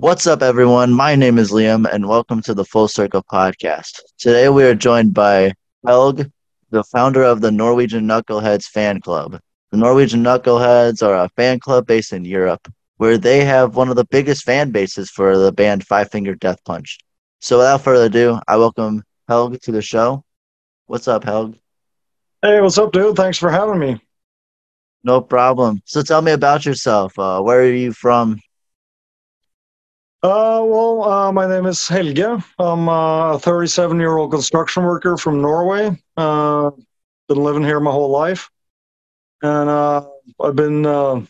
What's up, everyone? My name is Liam, and welcome to the Full Circle Podcast. Today, we are joined by Helg, the founder of the Norwegian Knuckleheads fan club. The Norwegian Knuckleheads are a fan club based in Europe, where they have one of the biggest fan bases for the band Five Finger Death Punch. So, without further ado, I welcome Helg to the show. What's up, Helg? Hey, what's up, dude? Thanks for having me. No problem. So, tell me about yourself. Uh, where are you from? Uh, well, uh, my name is Helge. I'm a 37 year old construction worker from Norway. Uh, been living here my whole life. And uh, I've been a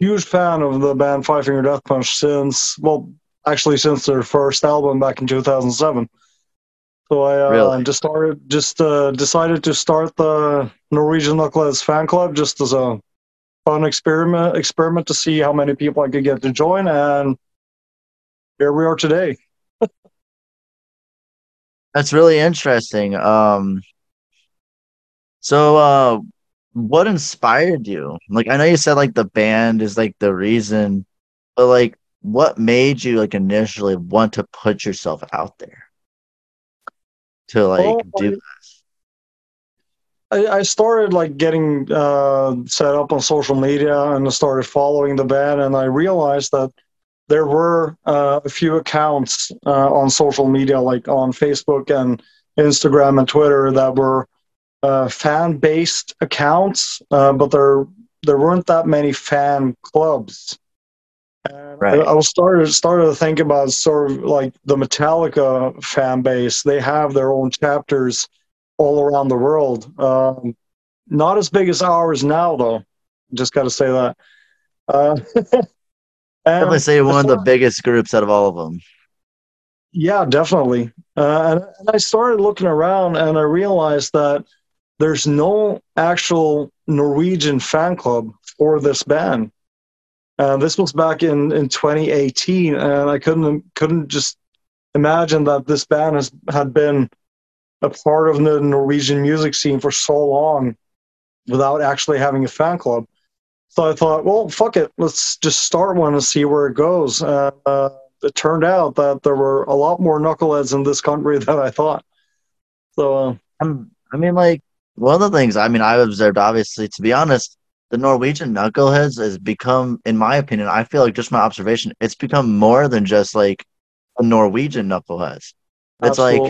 huge fan of the band Five Finger Death Punch since, well, actually, since their first album back in 2007. So I uh, Really? just started, just uh, decided to start the Norwegian Knuckleheads fan club just as a fun experiment, experiment to see how many people I could get to join. And here we are today. That's really interesting. Um, so, uh, what inspired you? Like, I know you said like the band is like the reason, but like, what made you like initially want to put yourself out there to like Well, do this? I, I started like getting uh, set up on social media and I started following the band, and I realized that there were uh, a few accounts uh, on social media, like on Facebook and Instagram and Twitter, that were uh, fan-based accounts, uh, but there there weren't that many fan clubs. And Right. I, I was started started to think about sort of like the Metallica fan base. They have their own chapters all around the world. Um, not as big as ours now, though. Just got to say that. Uh, Definitely say one of the biggest groups out of all of them. yeah, definitely. Uh, and, and I started looking around, and I realized that there's no actual Norwegian fan club for this band. Uh, this was back in, in 2018, and I couldn't couldn't just imagine that this band has had been a part of the Norwegian music scene for so long without actually having a fan club. So I thought, well, fuck it, let's just start one and see where it goes. Uh, uh, it turned out that there were a lot more knuckleheads in this country than I thought. So uh, I'm, I mean, like one of the things I mean I've observed, obviously, to be honest, the Norwegian knuckleheads has become, in my opinion, I feel like just my observation, it's become more than just like a Norwegian knuckleheads. It's like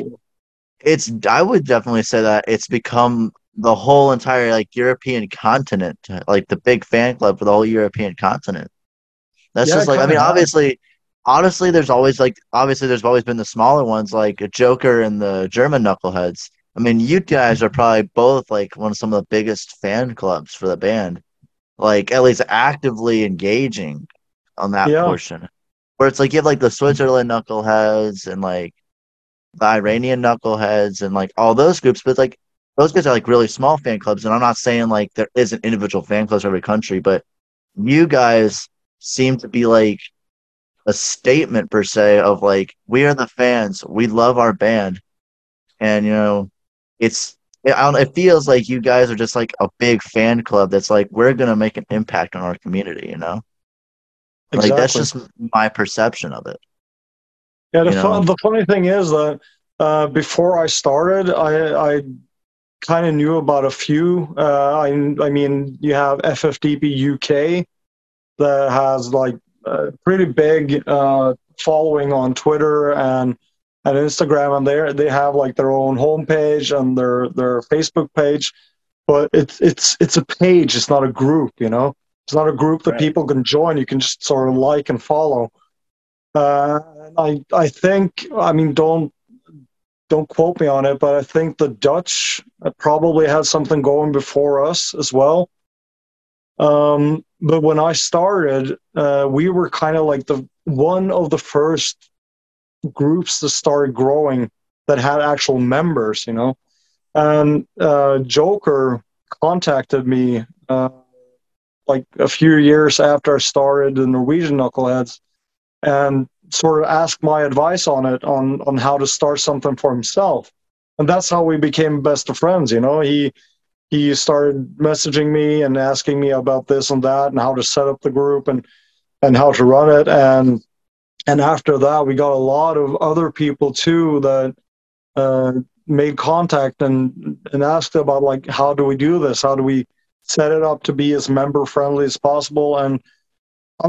it's I would definitely say that it's become the whole entire like European continent, like the big fan club for the whole European continent. That's Yeah, just like I mean, obviously, honestly, there's always like obviously there's always been the smaller ones like Joker and the German knuckleheads. I mean, you guys are probably both like one of some of the biggest fan clubs for the band, like at least actively engaging on that Yeah. portion. Where it's like you have like the Switzerland knuckleheads and like the Iranian knuckleheads and like all those groups, but like those guys are like really small fan clubs. And I'm not saying like there isn't individual fan clubs for every country, but you guys seem to be like a statement per se of like we are the fans, we love our band, and you know it's it, I don't, it feels like you guys are just like a big fan club that's like we're gonna make an impact on our community, you know. Like that's just my perception of it. Yeah, the, fun, the funny thing is that uh, before I started, I, I kind of knew about a few. Uh, I, I mean, you have FFDP UK that has like a pretty big uh, following on Twitter and and Instagram, and they they have like their own homepage and their their Facebook page, but it's it's it's a page. It's not a group. You know, it's not a group that Right. people can join. You can just sort of like and follow. Uh, I I think I mean don't don't quote me on it, but I think the Dutch probably had something going before us as well. Um, but when I started, uh, we were kind of like the one of the first groups that started growing that had actual members, you know. And uh, Joker contacted me uh, like a few years after I started the Norwegian Knuckleheads, and sort of asked my advice on it on on how to start something for himself. And that's how we became best of friends. You know, he he started messaging me and asking me about this and that and how to set up the group and and how to run it and and after that, we got a lot of other people too that uh, made contact and and asked about like how do we do this? How do we set it up to be as member friendly as possible? And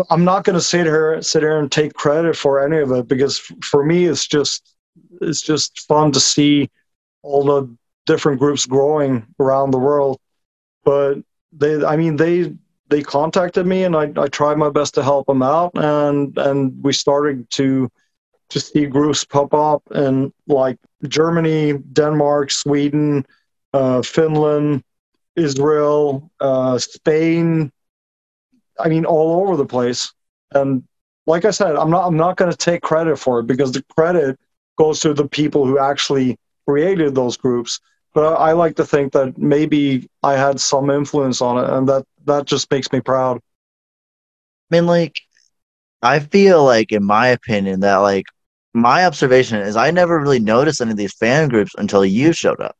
I'm not going to sit here sit here and take credit for any of it because for me it's just it's just fun to see all the different groups growing around the world. But they, I mean, they they contacted me and I, I tried my best to help them out and and we started to to see groups pop up in like Germany, Denmark, Sweden, uh, Finland, Israel, uh, Spain. I mean, all over the place. And like I said, I'm not I'm not going to take credit for it because the credit goes to the people who actually created those groups. But I like to think that maybe I had some influence on it, and that that just makes me proud. I mean, like, I feel like, in my opinion, that like my observation is I never really noticed any of these fan groups until you showed up.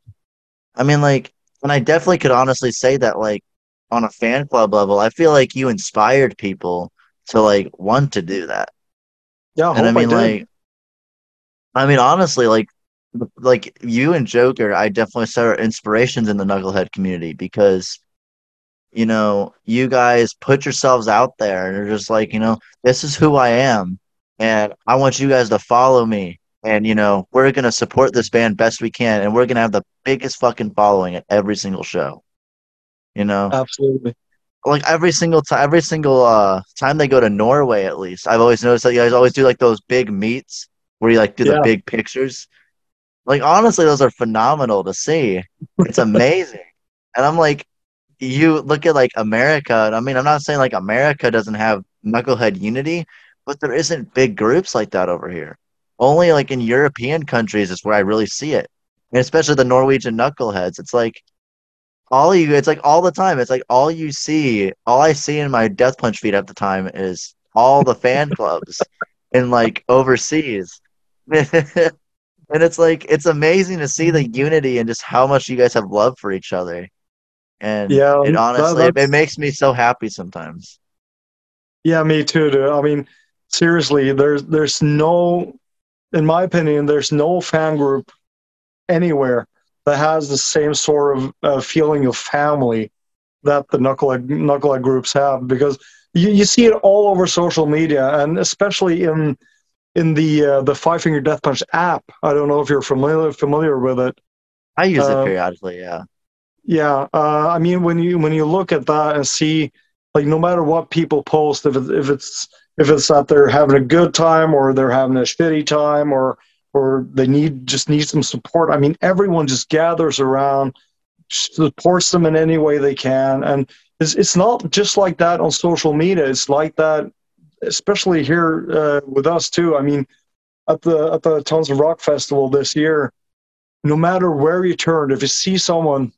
I mean, like, and I definitely could honestly say that, like, on a fan club level, I feel like you inspired people to like want to do that. Yeah, and I mean, I like, I mean, honestly, like, like you and Joker, I definitely saw inspirations in the Knucklehead community because you know, you guys put yourselves out there and you're just like, you know, this is who I am. And I want you guys to follow me. And, you know, we're going to support this band best we can. And we're going to have the biggest fucking following at every single show. You know? Absolutely. Like every single time, every single uh, time they go to Norway, at least, I've always noticed that you guys always do like those big meets where you like do yeah. the big pictures. Like, honestly, those are phenomenal to see. It's amazing. and I'm like, you look at like America, I mean, I'm not saying like America doesn't have knucklehead unity, but there isn't big groups like that over here. Only like in European countries is where I really see it. And especially the Norwegian knuckleheads. It's like all you it's like all the time. It's like all you see, all I see in my death punch feed at the time is all the fan clubs in like overseas. and it's like it's amazing to see the mm-hmm. unity and just how much you guys have love for each other and yeah, it honestly that, it makes me so happy sometimes. Yeah, me too. Dude. I mean, seriously, there's there's no, in my opinion, there's no fan group anywhere that has the same sort of uh, feeling of family that the knucklehead knucklehead groups have because you, you see it all over social media and especially in in the uh, the Five Finger Death Punch app. I don't know if you're familiar familiar with it. I use uh, it periodically. Yeah. Yeah, uh, I mean when you when you look at that and see like no matter what people post, if it, if it's if it's that they're having a good time or they're having a shitty time or or they need just need some support. I mean, everyone just gathers around, supports them in any way they can, and it's it's not just like that on social media. It's like that, especially here uh, with us too. I mean, at the at the Tons of Rock Festival this year, no matter where you turn, if you see someone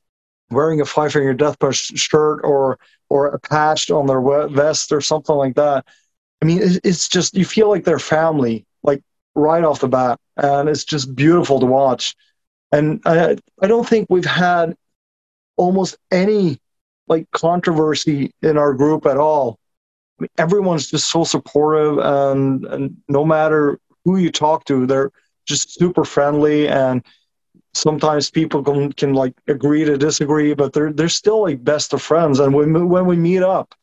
wearing a five finger death punch shirt or or a patch on their vest or something like that. I mean, it's just you feel like they're family, right off the bat, and it's just beautiful to watch. And I I don't think we've had almost any like controversy in our group at all. I mean, everyone's just so supportive, and and no matter who you talk to, they're just super friendly and sometimes people can, can like agree to disagree, but they're they're still like best of friends. And when when we meet up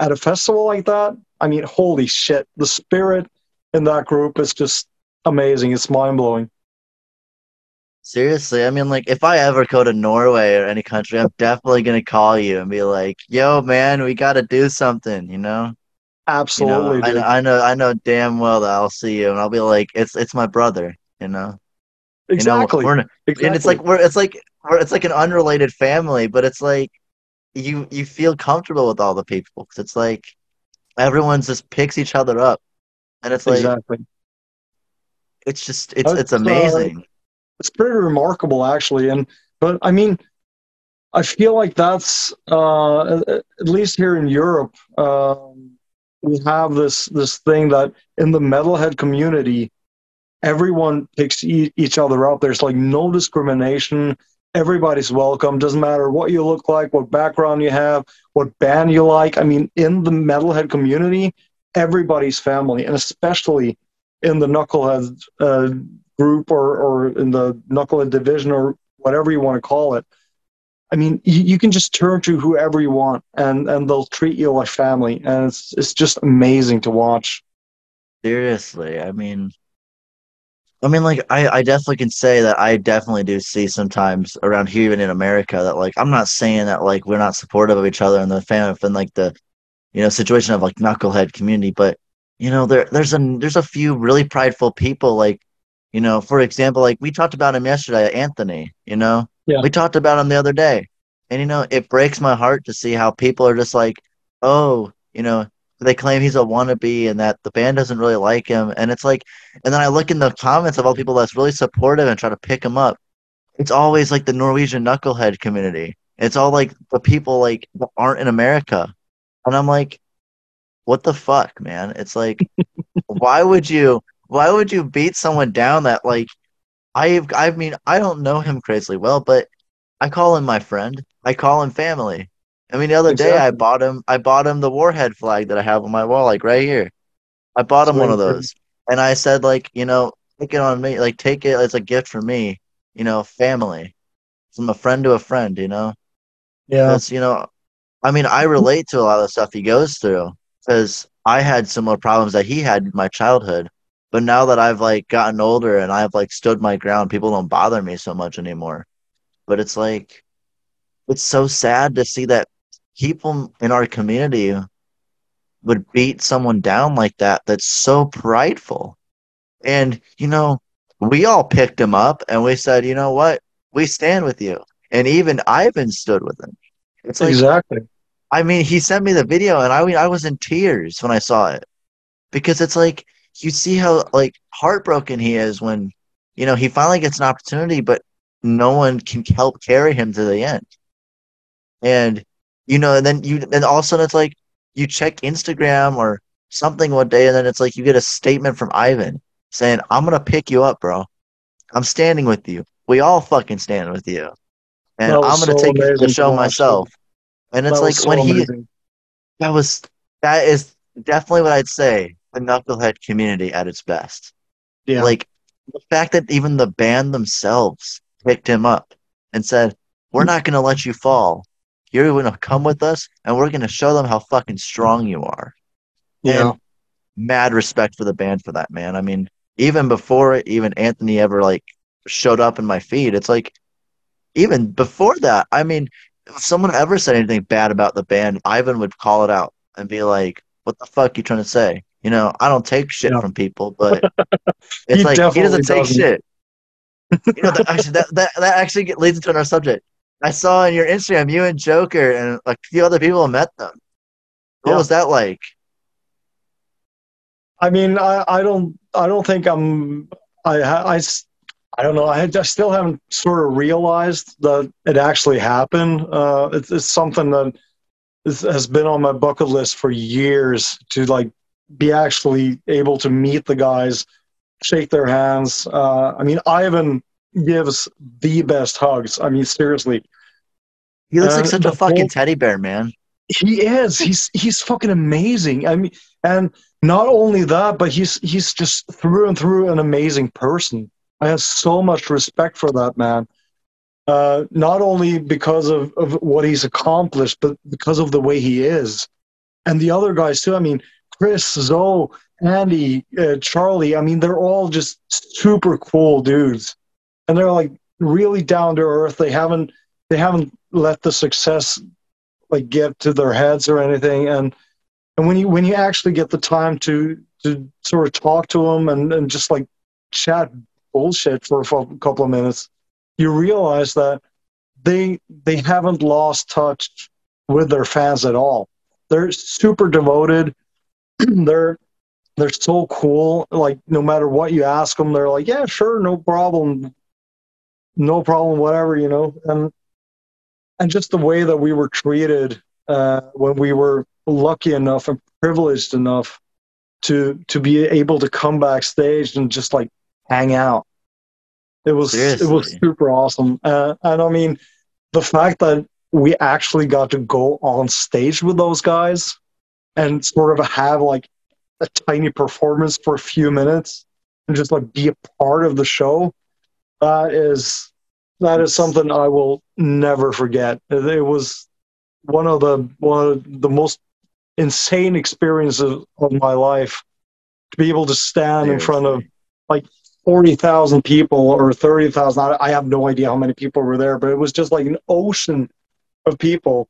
at a festival like that, I mean, holy shit, the spirit in that group is just amazing. It's mind blowing. Seriously, I mean, like, if I ever go to Norway or any country, I'm definitely gonna call you and be like, "Yo, man, we got to do something," you know. Absolutely. You know, I, I know, I know damn well that I'll see you, and I'll be like, "It's it's my brother," you know. Exactly. You know, exactly. And it's like we're it's like we're, it's like an unrelated family, but it's like you you feel comfortable with all the people because it's like everyone just picks each other up, and it's like exactly. It's just it's it's uh, amazing. Uh, it's pretty remarkable, actually, and but I mean, I feel like that's uh, at least here in Europe. Um, we have this this thing that in the metalhead community, everyone picks e- each other up. There's like no discrimination. Everybody's welcome. Doesn't matter what you look like, what background you have, what band you like. I mean, in the metalhead community, everybody's family, and especially in the knucklehead uh, group or or in the knucklehead division or whatever you want to call it. I mean, you, you can just turn to whoever you want, and and they'll treat you like family, and it's it's just amazing to watch. Seriously, I mean, I mean, like, I, I definitely can say that I definitely do see sometimes around here, even in America, that like I'm not saying that like we're not supportive of each other and the family and like the, you know, situation of like knucklehead community, but you know, there there's a there's a few really prideful people, like, you know, for example, like we talked about him yesterday, Anthony. You know, Yeah. we talked about him the other day, and you know, it breaks my heart to see how people are just like, oh, you know, they claim he's a wannabe and that the band doesn't really like him, and it's like and then I look in the comments of all people that's really supportive and try to pick him up. It's always like the Norwegian knucklehead community. It's all like the people like that aren't in America. And I'm like, what the fuck, man? It's like, why would you why would you beat someone down that like I I mean, I don't know him crazily well, but I call him my friend. I call him family. I mean, the other day I bought him I bought him the warhead flag that I have on my wall, like right here. I bought him one of those. And I said, like, you know, take it on me, like take it as a gift for me, you know, family. From a friend to a friend, you know? Yeah, That's you know, I mean, I relate to a lot of the stuff he goes through because I had similar problems that he had in my childhood. But now that I've like gotten older and I've like stood my ground, people don't bother me so much anymore. But it's like it's so sad to see that people in our community would beat someone down like that that's so prideful. And you know, we all picked him up and we said, you know what? We stand with you. And even Ivan stood with him. It's like exactly. I mean, he sent me the video, and I mean, I was in tears when I saw it because it's like you see how like heartbroken he is when you know he finally gets an opportunity, but no one can help carry him to the end. And you know, and then you, and all of a sudden it's like you check Instagram or something one day, and then it's like you get a statement from Ivan saying, "I'm gonna pick you up, bro. I'm standing with you. We all fucking stand with you, and I'm gonna so take the show myself." And it's That like so when he that was that is definitely what I'd say the knucklehead community at its best. Yeah, Like the fact that even the band themselves picked him up and said, "We're not going to let you fall. You're going to come with us, and we're going to show them how fucking strong you are." yeah, And mad respect for the band for that, man. I mean, even before even Anthony ever like showed up in my feed, it's like even before that. I mean, if someone ever said anything bad about the band, Ivan would call it out and be like, "What the fuck you trying to say?" You know, I don't take shit from people, but it's He like he doesn't take doesn't. shit. You know, that, actually, that, that that actually leads into another subject. I saw on your Instagram, you and Joker and a few other people met them. What Yeah. was that like? I mean, I, I don't I don't think I'm I I, I don't know. I, I still haven't sort of realized that it actually happened. Uh, it's, it's something that is, has been on my bucket list for years to like be actually able to meet the guys, shake their hands. Uh, I mean, Ivan gives the best hugs. I mean, seriously, He looks like Uh, such a fucking whole- teddy bear, man. he is. He's he's fucking amazing. I mean, and not only that, but he's he's just through and through an amazing person. I have so much respect for that man. Uh, not only because of, of what he's accomplished, but because of the way he is, and the other guys too. I mean, Chris, Zoe, Andy, uh, Charlie. I mean, they're all just super cool dudes, and they're like really down to earth. They haven't they haven't let the success like get to their heads or anything and and when you when you actually get the time to to sort of talk to them and, and just like chat bullshit for a couple of minutes you realize that they they haven't lost touch with their fans at all. They're super devoted. They're they're so cool. Like no matter what you ask them they're like yeah sure no problem. No problem whatever you know? And and just the way that we were treated uh, when we were lucky enough and privileged enough to to be able to come backstage and just like hang out. It was it was super awesome, uh, and I mean the fact that we actually got to go on stage with those guys and sort of have like a tiny performance for a few minutes. and just like be a part of the show, that is that is something I will never forget. It was one of the one of the most insane experiences of my life to be able to stand in front of like 40,000 people or 30,000. I have no idea how many people were there, but it was just like an ocean of people.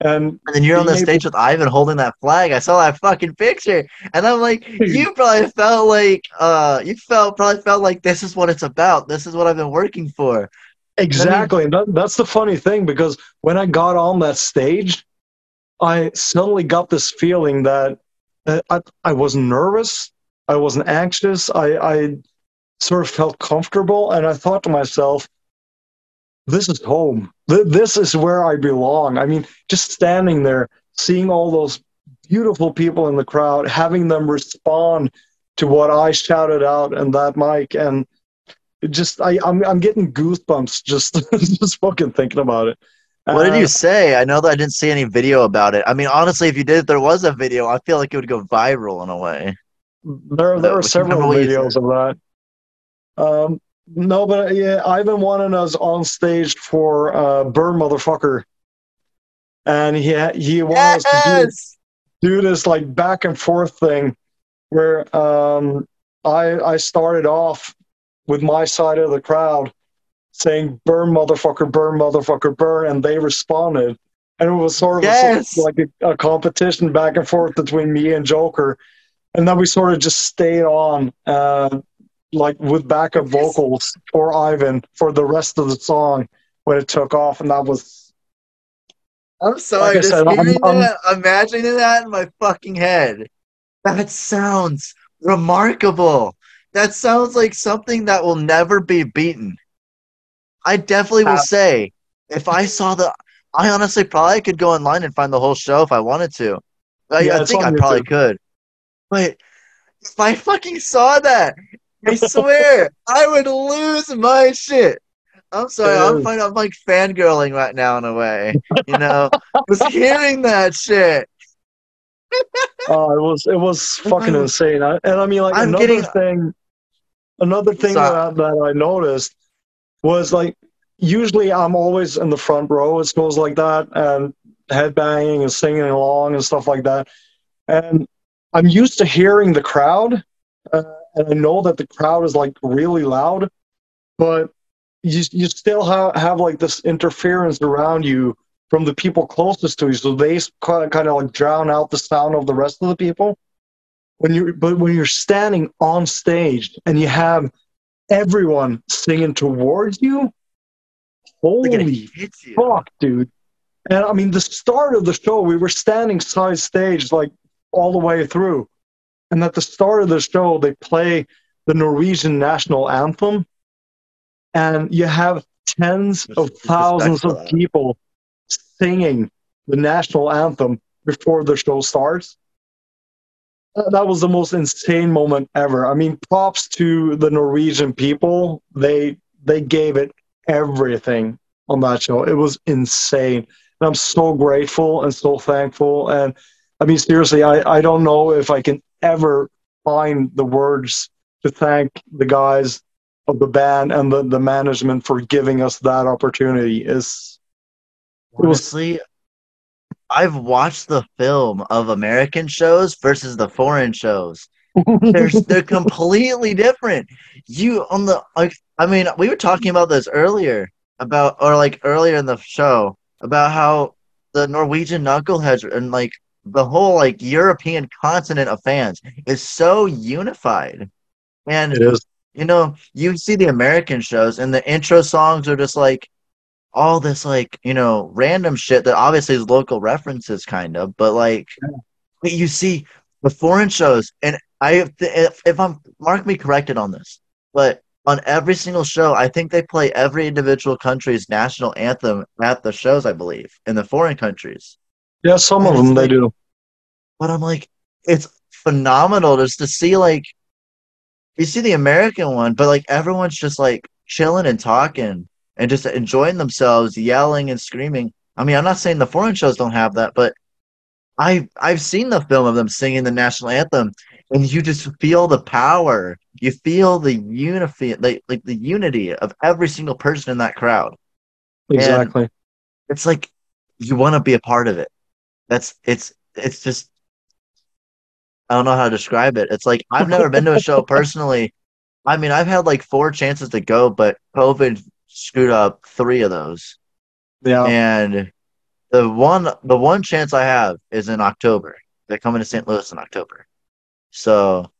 And, and then you're on the stage with Ivan holding that flag. I saw that fucking picture, and I'm like, you probably felt like, uh, you felt probably felt like this is what it's about. This is what I've been working for. Exactly, I mean, that, that's the funny thing because when I got on that stage, I suddenly got this feeling that uh, I, I wasn't nervous, I wasn't anxious, I, I sort of felt comfortable, and I thought to myself, this is home. This is where I belong. I mean, just standing there, seeing all those beautiful people in the crowd, having them respond to what I shouted out and that mic, and just I, I'm I'm getting goosebumps just just fucking thinking about it. What did you say? I know that I didn't see any video about it. I mean, honestly, if you did, if there was a video, I feel like it would go viral in a way. There, there are several videos of that. Um, no, but yeah, Ivan wanted us on stage for uh, Burn Motherfucker, and he he wanted yes! us to do, do this like back and forth thing, where um, I I started off with my side of the crowd saying "Burn Motherfucker, Burn Motherfucker, Burn," and they responded, and it was sort of yes! a, like a, a competition back and forth between me and Joker, and then we sort of just stayed on. Uh, like with backup vocals for Ivan for the rest of the song when it took off, and that was. I'm sorry, like just said, hearing I'm, that, I'm, imagining that in my fucking head. That sounds remarkable. That sounds like something that will never be beaten. I definitely will uh, say, if I saw the, I honestly probably could go online and find the whole show if I wanted to. I, yeah, I think I probably could. But if I fucking saw that I swear, I would lose my shit. I'm sorry, I'm fine. I'm like fangirling right now in a way. You know, just hearing that shit. oh, it was it was fucking insane. I, and I mean, like I'm another getting, thing, another thing that, that I noticed was like usually I'm always in the front row. It goes like that, and headbanging and singing along and stuff like that. And I'm used to hearing the crowd. Uh, and I know that the crowd is like really loud, but you you still have have like this interference around you from the people closest to you, so they kind of, kind of like drown out the sound of the rest of the people. When you but when you're standing on stage and you have everyone singing towards you, holy fuck, dude! And I mean, the start of the show, we were standing side stage like all the way through and at the start of the show, they play the Norwegian national anthem, and you have tens of thousands of people singing the national anthem before the show starts. Uh, that was the most insane moment ever. I mean, props to the Norwegian people. They they gave it everything on that show. It was insane. And I'm so grateful and so thankful. And I mean, seriously, I, I don't know if I can ever find the words to thank the guys of the band and the, the management for giving us that opportunity is honestly I've watched the film of American shows versus the foreign shows. they're they're completely different. You on the like I mean, we were talking about this earlier about or like earlier in the show about how the Norwegian knuckleheads and like the whole like European continent of fans is so unified. And you know, you see the American shows and the intro songs are just like all this like, you know, random shit that obviously is local references kind of, but like but you see the foreign shows and I if, if I'm mark me corrected on this, but on every single show, I think they play every individual country's national anthem at the shows, I believe, in the foreign countries. Yeah, some of them like, they do. But I'm like, it's phenomenal just to see like you see the American one, but like everyone's just like chilling and talking and just enjoying themselves, yelling and screaming. I mean, I'm not saying the foreign shows don't have that, but I I've seen the film of them singing the national anthem, and you just feel the power. You feel the unity, like like the unity of every single person in that crowd. Exactly. And it's like you want to be a part of it. That's it's it's just I don't know how to describe it. It's like I've never been to a show personally. I mean, I've had like four chances to go, but COVID screwed up three of those. Yeah. And the one the one chance I have is in October. They're coming to St. Louis in October. So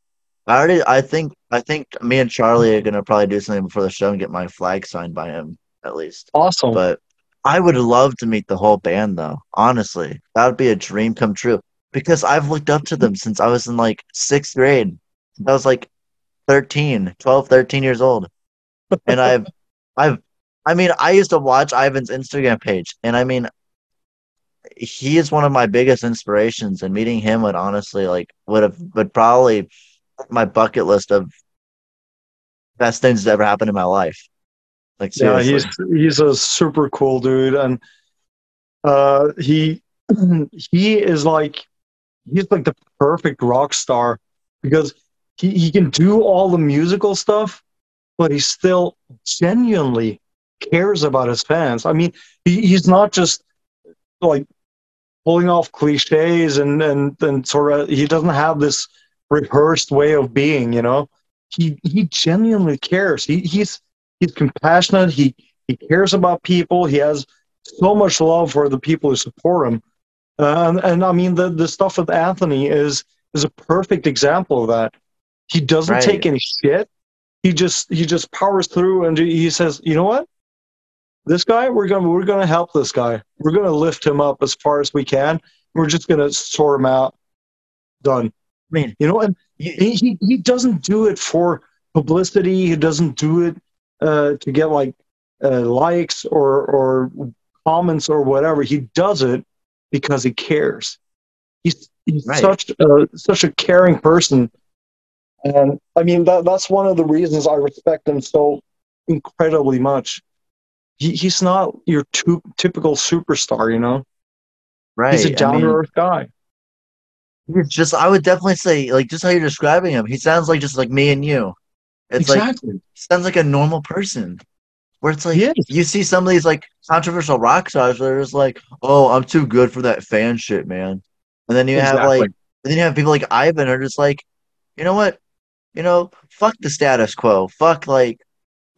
I already I think I think me and Charlie are gonna probably do something before the show and get my flag signed by him at least. Awesome. But I would love to meet the whole band though. Honestly. That would be a dream come true. Because I've looked up to them since I was in like sixth grade. I was like 13, 12, 13 years old. And I've I've I mean, I used to watch Ivan's Instagram page and I mean he is one of my biggest inspirations and meeting him would honestly like would have would probably my bucket list of best things that ever happened in my life. Like seriously. Yeah, he's he's a super cool dude, and uh, he he is like he's like the perfect rock star because he, he can do all the musical stuff, but he still genuinely cares about his fans. I mean, he, he's not just like pulling off cliches and and and sort of he doesn't have this rehearsed way of being, you know. He he genuinely cares. He he's he's compassionate. He he cares about people. He has so much love for the people who support him. Uh, and, and I mean the the stuff with Anthony is is a perfect example of that. He doesn't Right. take any shit. He just he just powers through and he says, you know what? This guy, we're gonna we're gonna help this guy. We're gonna lift him up as far as we can. We're just gonna sort him out. Done. I mean, You know, and he he, he doesn't do it for publicity. He doesn't do it uh, to get like uh, likes or or comments or whatever. He does it because he cares. He's he's Right. such a, such a caring person, and I mean that that's one of the reasons I respect him so incredibly much. He, he's not your typical superstar, you know. right. He's a down to earth guy. he's just I would definitely say like just how you're describing him, he sounds like just like me and you. It's like exactly. sounds like a normal person. Where it's like you see some of these like controversial rock stars where it's like, oh, I'm too good for that fan shit, man. And then you have like, and then you have people like Ivan who are just like, you know what, you know, fuck the status quo, fuck like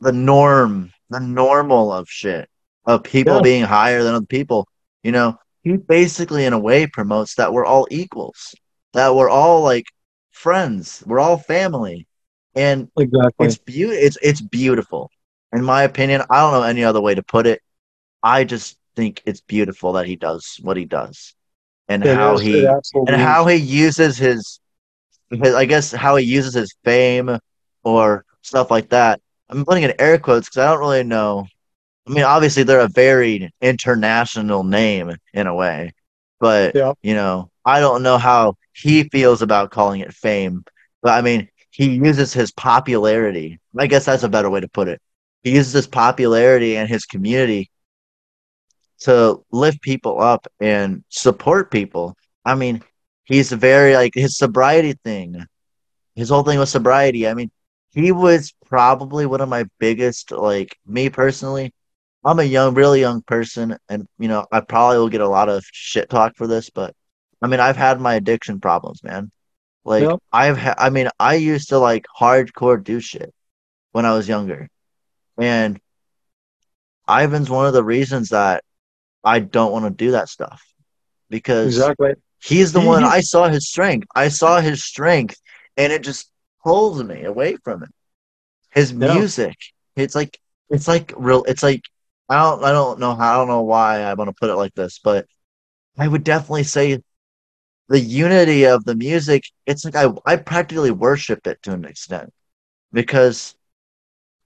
the norm, the normal of shit of people Yeah. being higher than other people. You know, he basically in a way promotes that we're all equals, that we're all like friends, we're all family, and Exactly. it's beau- it's it's beautiful. In my opinion, I don't know any other way to put it. I just think it's beautiful that he does what he does, and It how is. he and is. how he uses his, his, I guess how he uses his fame or stuff like that. I'm putting in air quotes because I don't really know. I mean, obviously they're a very international name in a way, but Yeah. you know, I don't know how he feels about calling it fame. But I mean, he uses his popularity. I guess that's a better way to put it. He uses his popularity and his community to lift people up and support people. I mean, he's very like his sobriety thing, his whole thing with sobriety. I mean, he was probably one of my biggest, like me personally. I'm a young, really young person, and you know, I probably will get a lot of shit talk for this, but I mean, I've had my addiction problems, man. Like, Yep. I've, ha- I mean, I used to like hardcore do shit when I was younger, and Ivan's one of the reasons that I don't want to do that stuff because Exactly. he's the one I saw his strength. I saw his strength and it just pulls me away from it. His Yeah. music. It's like it's like real it's like I don't I don't know how I don't know why I want to put it like this, but I would definitely say the unity of the music, it's like I I practically worship it to an extent. Because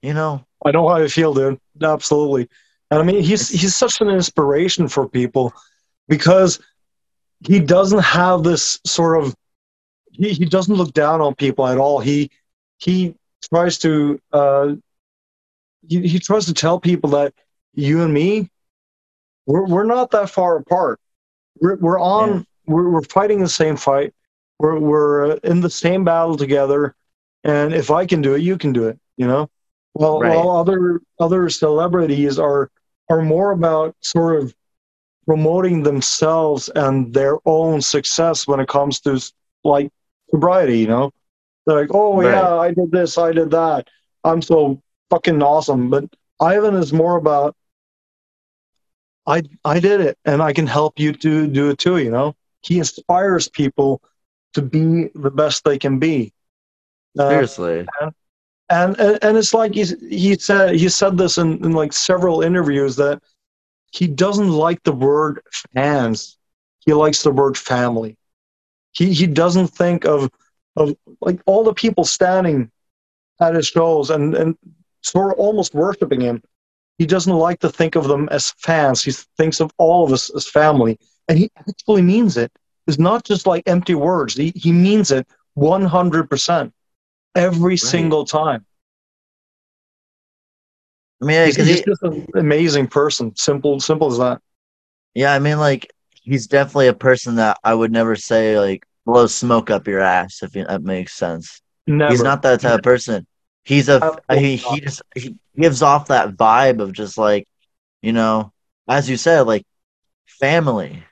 you know, I know how you feel, dude. Absolutely. And I mean, he's he's such an inspiration for people because he doesn't have this sort of he, he doesn't look down on people at all. He he tries to uh, he, he tries to tell people that you and me we're we're not that far apart. We're we're on we're, we're fighting the same fight. We're we're uh, in the same battle together, and if I can do it, you can do it. You know. Well, Right. while other other celebrities are are more about sort of promoting themselves and their own success when it comes to like sobriety. You know, they're like, oh Right. yeah, I did this, I did that. I'm so fucking awesome. But Ivan is more about I I did it and I can help you to do it too, you know? He inspires people to be the best they can be. Uh, Seriously. and, and and it's like he's, he said he said this in, in like several interviews that he doesn't like the word fans. He likes the word family. He he doesn't think of of like all the people standing at his shows and and sort of almost worshiping him. He doesn't like to think of them as fans. He thinks of all of us as family, and he actually means it. It's not just like empty words. He he means it one hundred percent every single time. I mean, He's, he's he- just an amazing person. Simple, simple as that. yeah, I mean, like he's definitely a person that I would never say like blow smoke up your ass if that makes sense. Never. He's not that type of person. He's a Absolutely he, he just he gives off that vibe of just like, you know, as you said, like family.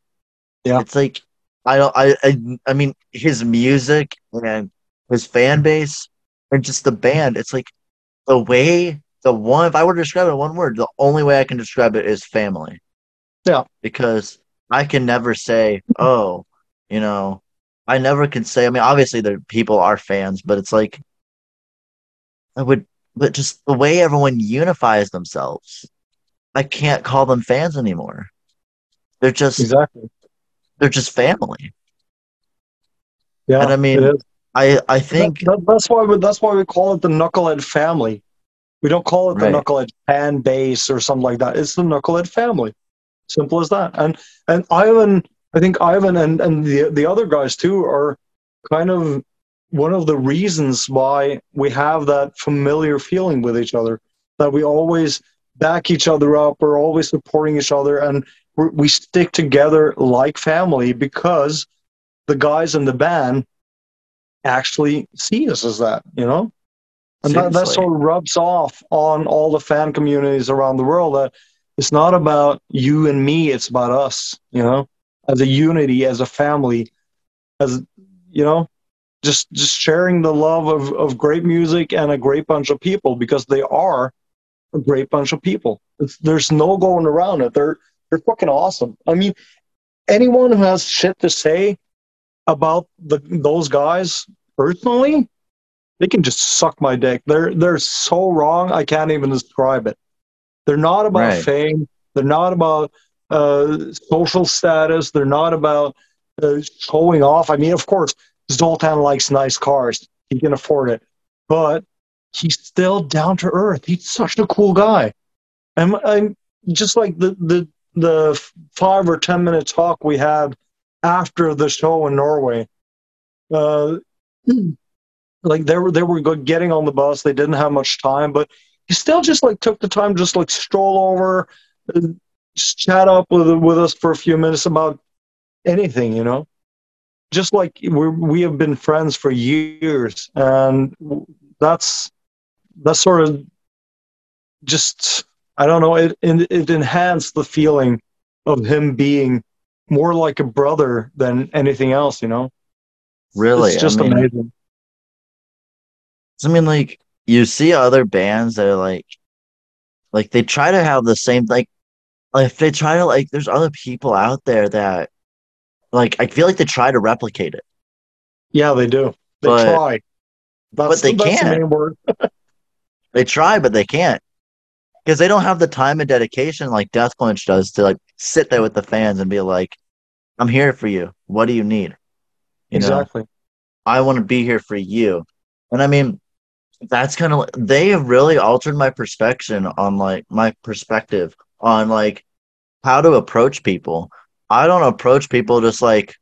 Yeah. It's like I don't I I, I mean his music and his fan base and just the band, it's like the way the one if I were to describe it in one word, the only way I can describe it is family. Yeah. Because I can never say, oh, you know, I never can say I mean obviously the people are fans, but it's like I would but just the way everyone unifies themselves. I can't call them fans anymore. They're just exactly. They're just family. Yeah, And I mean. I I think That- that- that's why we, that's why we call it the knucklehead family. We don't call it the knucklehead fan base or something like that. It's the knucklehead family. Simple as that. And and Ivan, I think Ivan and and the the other guys too are kind of one of the reasons why we have that familiar feeling with each other. That we always back each other up. We're always supporting each other, and we stick together like family because the guys in the band actually see us as that, you know? And that, that sort of rubs off on all the fan communities around the world that it's not about you and me, it's about us, you know, as a unity, as a family, as, you know, just just sharing the love of, of great music and a great bunch of people because they are a great bunch of people. It's, there's no going around it. They're they're fucking awesome. I mean, anyone who has shit to say about the those guys personally, they can just suck my dick. They're they're so wrong. I can't even describe it. They're not about Right. fame. They're not about uh, social status. They're not about uh, showing off. I mean, of course, Zoltan likes nice cars. He can afford it, but he's still down to earth. He's such a cool guy. And I'm just like the the the five or ten minute talk we had after the show in Norway. Uh, like they were they were getting on the bus. They didn't have much time, but he still just like took the time, just like stroll over, uh, just chat up with with us for a few minutes about anything, you know. Just like we we have been friends for years, and that's that's sort of just I don't know. It it, it enhanced the feeling of him being more like a brother than anything else, you know. really it's just I mean, amazing. I mean, like you see other bands that are like, like they try to have the same like, like if they try to like, there's other people out there that, like, I feel like they try to replicate it, Yeah, they do. They But- try. That's, but they can't. the they try, but they can't because they don't have the time and dedication like Death Punch does to like sit there with the fans and be like, "I'm here for you. What do you need?" You know, exactly. I want to be here for you. And I mean, that's kind of they have really altered my perspective on like my perspective on like how to approach people. I don't approach people just like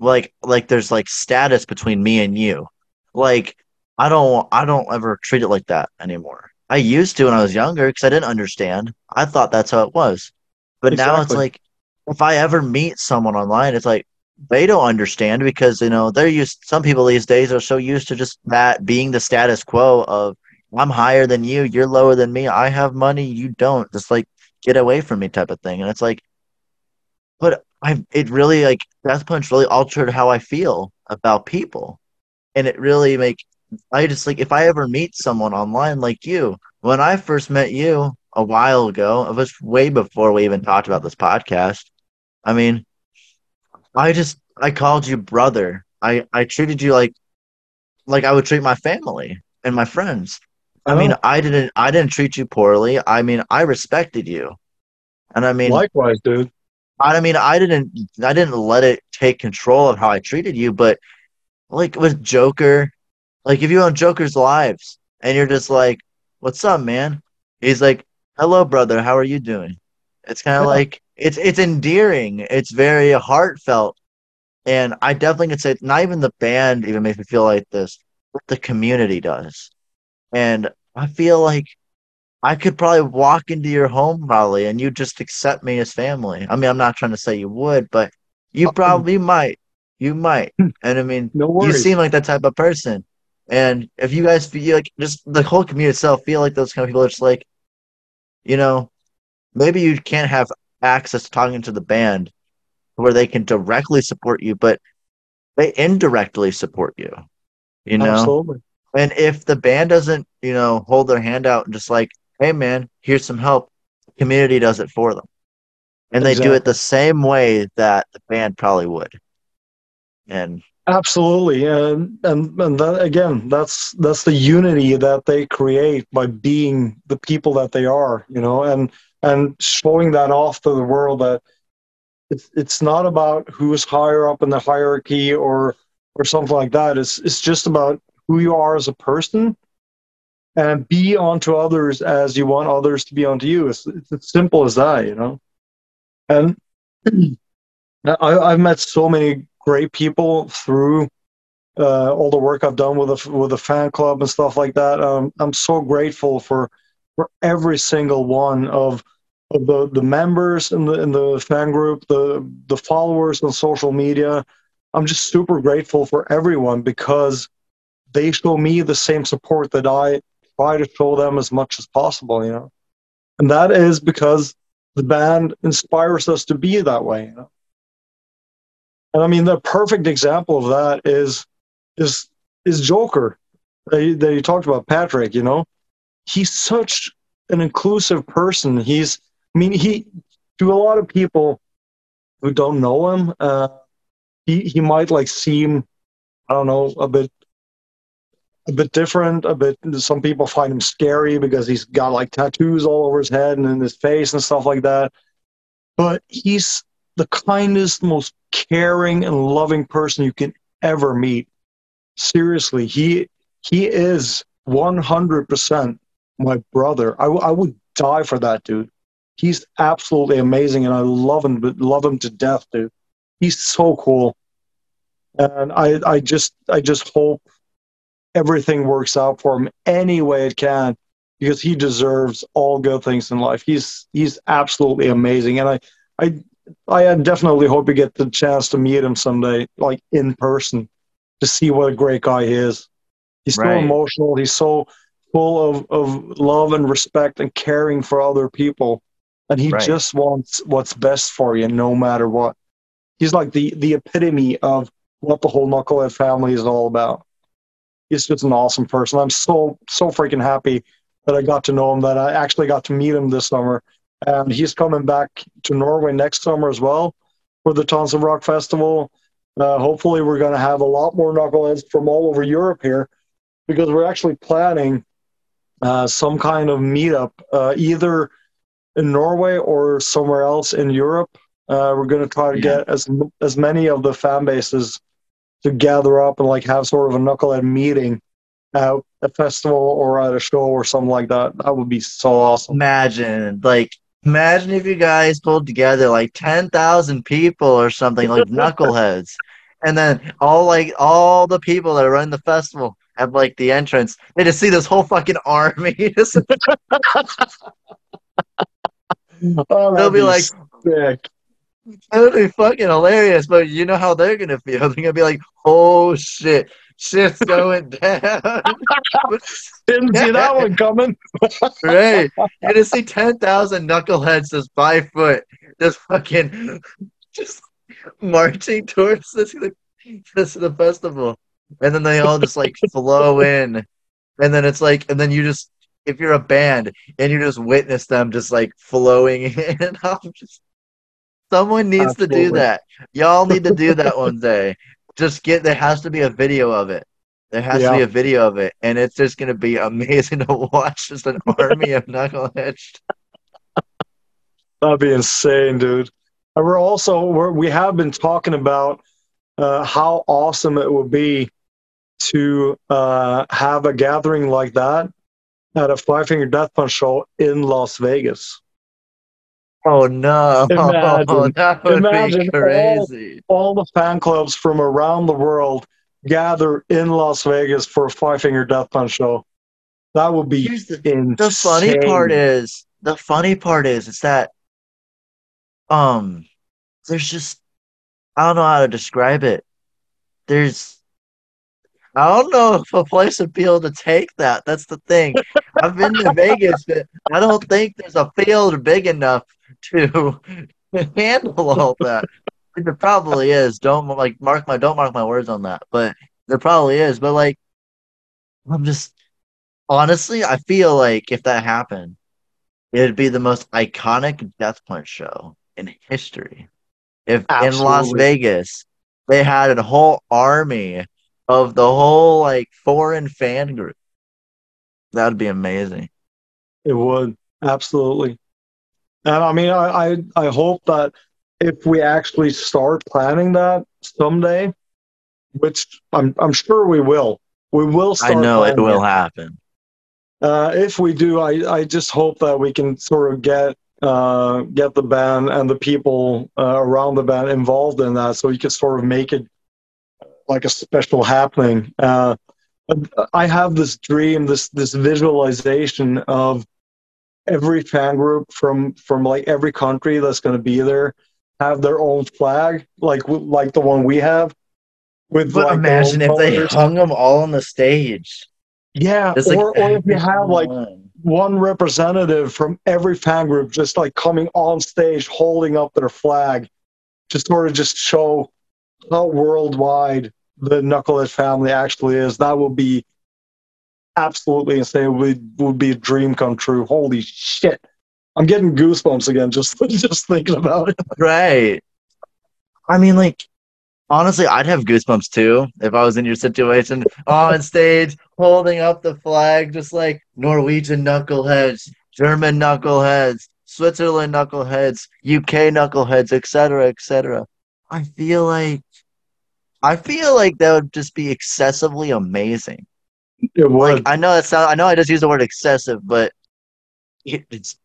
like like there's like status between me and you. Like I don't I don't ever treat it like that anymore. I used to when I was younger because I didn't understand. I thought that's how it was. But now it's like if I ever meet someone online, it's like they don't understand because you know they're used some people these days are so used to just that being the status quo of i'm higher than you you're lower than me i have money you don't just like get away from me type of thing and it's like but i it really like death punch really altered how i feel about people and it really make i just like if i ever meet someone online like you when i first met you a while ago it was way before we even talked about this podcast i mean I just I called you brother. I I treated you like like I would treat my family and my friends. I mean, Oh, I didn't I didn't treat you poorly. I mean, I respected you. And I mean, likewise, dude. I mean, I didn't I didn't let it take control of how I treated you, but like with Joker, like if you own Joker's lives and you're just like, "What's up, man?" He's like, "Hello, brother. How are you doing?" It's kind of like it's it's endearing. It's very heartfelt, and I definitely could say not even the band even makes me feel like this, but the community does. And I feel like I could probably walk into your home probably, and you just accept me as family. I mean, I'm not trying to say you would, but you Um, probably might. You might. And I mean, No you seem like that type of person. And if you guys feel like just the whole community itself feel like those kind of people, it's like, you know, maybe you can't have access to talking to the band where they can directly support you, but they indirectly support you. You know? Absolutely. And if the band doesn't, you know, hold their hand out and just like, hey man, here's some help, the community does it for them. And they do it the same way that the band probably would. And Absolutely, and and and that, again, that's that's the unity that they create by being the people that they are, you know, and and showing that off to the world that it's it's not about who's higher up in the hierarchy or or something like that. It's it's just about who you are as a person, and be onto others as you want others to be onto you. It's it's as simple as that, you know. And I, I've met so many great people through uh, all the work I've done with the with the fan club and stuff like that. Um, I'm so grateful for for every single one of of the, the members in the in the fan group, the the followers on social media. I'm just super grateful for everyone because they show me the same support that I try to show them as much as possible, you know. And that is because the band inspires us to be that way, you know. And I mean, the perfect example of that is is is Joker that you, that you talked about, Patrick. You know, he's such an inclusive person. He's, I mean, he to a lot of people who don't know him, uh, he he might like seem, I don't know, a bit a bit different. A bit. Some people find him scary because he's got like tattoos all over his head and in his face and stuff like that. But he's the kindest, most caring and loving person you can ever meet. Seriously, he he is one hundred percent my brother. I, w- I would die for that dude. He's absolutely amazing, and I love him, but love him to death, dude. He's so cool, and I I just I just hope everything works out for him any way it can because he deserves all good things in life. He's he's absolutely amazing, and I I I definitely hope you get the chance to meet him someday, like in person, to see what a great guy he is. He's Right. so emotional. He's so full of, of love and respect and caring for other people. And he Right. just wants what's best for you no matter what. He's like the, the epitome of what the whole Knucklehead family is all about. He's just an awesome person. I'm so, so freaking happy that I got to know him, that I actually got to meet him this summer. And he's coming back to Norway next summer as well for the Tons of Rock Festival. Uh, hopefully, we're going to have a lot more knuckleheads from all over Europe here because we're actually planning uh, some kind of meetup, uh, either in Norway or somewhere else in Europe. Uh, we're going to try to Yeah. get as as many of the fan bases to gather up and like have sort of a knucklehead meeting at a festival or at a show or something like that. That would be so awesome. imagine, like, imagine if you guys pulled together like 10,000 people or something, like knuckleheads. And then all like all the people that are running the festival have like the entrance. They just see this whole fucking army. Oh, They'll be like, sick. That would be fucking hilarious, but you know how they're gonna feel. They're gonna be like, "Oh shit, shit's going down." Didn't see that one coming. right? You're gonna see ten thousand knuckleheads just by foot, just fucking, just marching towards this this the festival, and then they all just like flow in, and then it's like, and then you just if you're a band and you just witness them just like flowing in, I'm just someone needs to do that. Y'all need to do that one day. Just get there has to be a video of it. There has to be a video of it, and it's just gonna be amazing to watch. Just an army of knuckleheads. That'd be insane, dude. And we're also we're, we have been talking about uh, how awesome it would be to uh, have a gathering like that at a Five Finger Death Punch show in Las Vegas. Oh no! Imagine- that would imagine be crazy. All the fan clubs from around the world gather in Las Vegas for a Five Finger Death Punch show. That would be Here's the insane. the funny part is the funny part is it's that um there's just I don't know how to describe it. There's I don't know if a place would be able to take that. That's the thing. I've been to Vegas, but I don't think there's a field big enough to handle all that. There probably is. Don't like mark my don't mark my words on that. But there probably is. But like I'm just honestly, I feel like if that happened, it'd be the most iconic Death Punch show in history. If in Las Vegas they had a whole army of the whole like foreign fan group, that'd be amazing. It would absolutely, and I mean, I, I I hope that if we actually start planning that someday, which I'm I'm sure we will, we will. Start. I know it will happen. Uh, if we do, I I just hope that we can sort of get uh get the band and the people uh, around the band involved in that, so we can sort of make it like a special happening. Uh, I have this dream, this this visualization of every fan group from from like every country that's going to be there have their own flag, like like the one we have. With But like, imagine if they hung them all on the stage. yeah, Just like or, or if you have like everyone. one representative from every fan group just like coming on stage holding up their flag to sort of just show how worldwide the Knucklehead family actually is. That would be absolutely insane. Would, would be a dream come true. Holy shit. I'm getting goosebumps again just just thinking about it. Right. I mean, like, honestly, I'd have goosebumps too if I was in your situation on stage holding up the flag, just like Norwegian knuckleheads, German knuckleheads, Switzerland knuckleheads, UK knuckleheads, etc., etc. I feel like, I feel like that would just be excessively amazing. It would. Like, I know that sound, I know I just use the word excessive, but it, it's,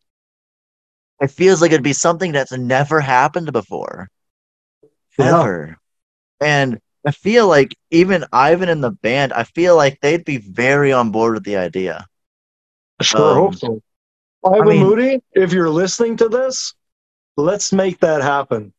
it feels like it'd be something that's never happened before Yeah. ever. And I feel like even Ivan and the band, I feel like they'd be very on board with the idea. Sure um, hope so. Ivan mean- Moody, if you're listening to this, let's make that happen.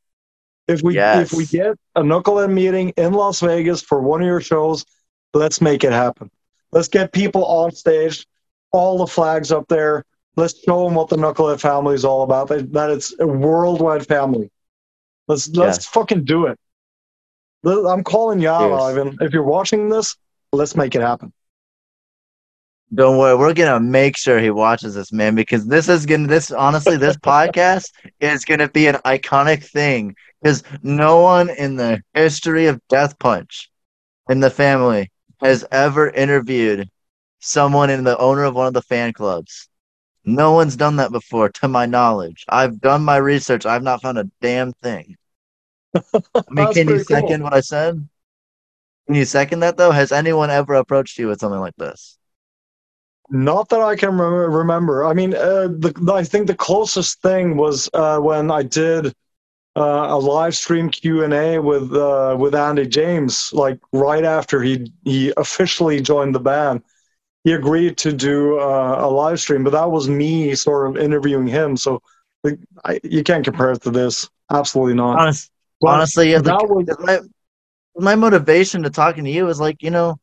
If we Yes. if we get a Knucklehead meeting in Las Vegas for one of your shows, let's make it happen. Let's get people on stage, all the flags up there. Let's show them what the Knucklehead family is all about. That, that it's a worldwide family. Let's let's Yes. fucking do it. I'm calling you out, Yes. Ivan. If you're watching this, let's make it happen. Don't worry, we're gonna make sure he watches this, man, because this is gonna this honestly, this podcast is gonna be an iconic thing. Because no one in the history of Death Punch in the family has ever interviewed someone in the owner of one of the fan clubs. No one's done that before, to my knowledge. I've done my research. I've not found a damn thing. I mean, can you pretty cool. second what I said? Can you second that though? Has anyone ever approached you with something like this? Not that I can rem- remember. I mean, uh, the, I think the closest thing was uh, when I did uh, a live stream Q and A with uh, with Andy James, like right after he he officially joined the band. He agreed to do uh, a live stream, but that was me sort of interviewing him. So Like, I, you can't compare it to this. Absolutely not. Honest, honestly, yeah, that the, was- my, my motivation to talking to you is like, you know,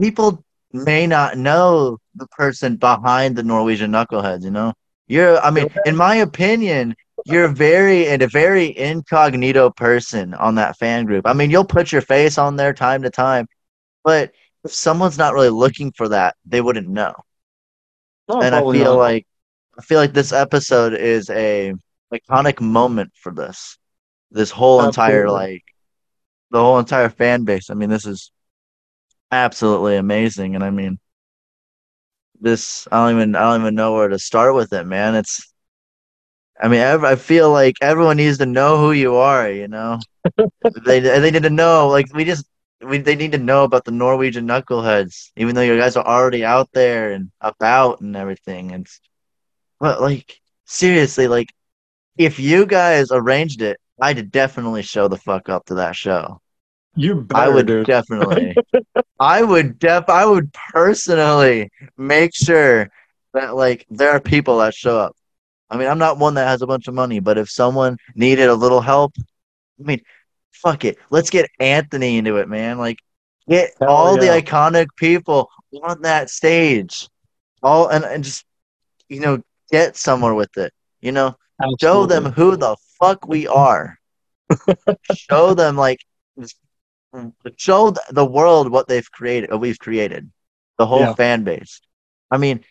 people may not know the person behind the Norwegian knuckleheads, you know? You're I mean, in my opinion, you're very and a very incognito person on that fan group. I mean, you'll put your face on there time to time, but if someone's not really looking for that, they wouldn't know. No, and I feel not. like I feel like this episode is a iconic moment for this. This whole entire like the whole entire fan base. I mean, this is absolutely amazing, and I mean, this I don't even I don't even know where to start with it, man. It's I mean, ev- I feel like everyone needs to know who you are. You know, they they need to know. Like we just we they need to know about the Norwegian knuckleheads, even though you guys are already out there and about and everything. And but like seriously, like if you guys arranged it, I'd definitely show the fuck up to that show. you better, I would dude. definitely. I would def. I would personally make sure that like there are people that show up. I mean, I'm not one that has a bunch of money, but if someone needed a little help, I mean, fuck it. Let's get Anthony into it, man. Like, get Hell all yeah. the iconic people on that stage, all and and just you know get somewhere with it. You know, show them who the fuck we are. show them like show the world what they've created what we've created the whole Yeah. fan base i mean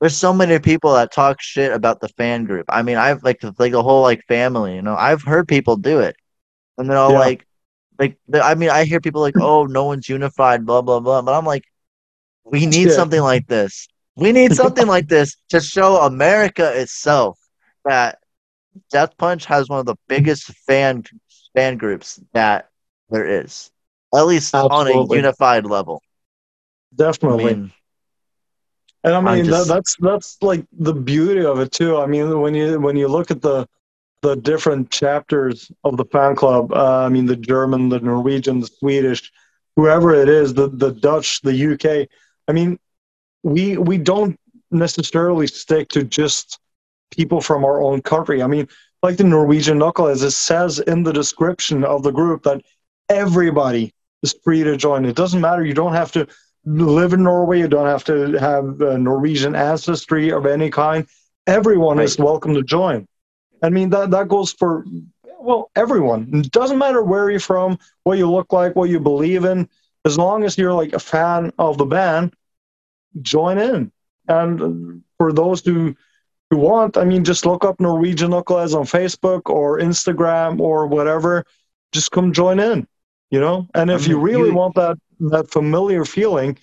there's so many people that talk shit about the fan group. I mean i've like like the whole like family you know? I've heard people do it. And they're all Yeah. like like i mean i hear people like oh no one's unified blah blah blah. But i'm like we need something like this. We need something like this to show america itself that death punch has one of the biggest fan fan groups that there is at least on a unified level. I Definitely. mean And I mean just- that, that's that's like the beauty of it too. I mean when you when you look at the the different chapters of the fan club, uh, I mean the German, the Norwegian, the Swedish, whoever it is, the the Dutch, the UK. I mean, we we don't necessarily stick to just people from our own country. I mean, like the Norwegian knuckleheads, it says in the description of the group that everybody is free to join. It doesn't matter. You don't have to live in Norway. You don't have to have uh, Norwegian ancestry of any kind. Everyone is welcome to join. I mean that that goes for well everyone. It doesn't matter where you're from, what you look like, what you believe in. As long as you're like a fan of the band, join in. And for those who who want, I mean, just look up Norwegian Knuckleheads on Facebook or Instagram or whatever. Just come join in, you know. And I if you really you- want that that familiar feeling,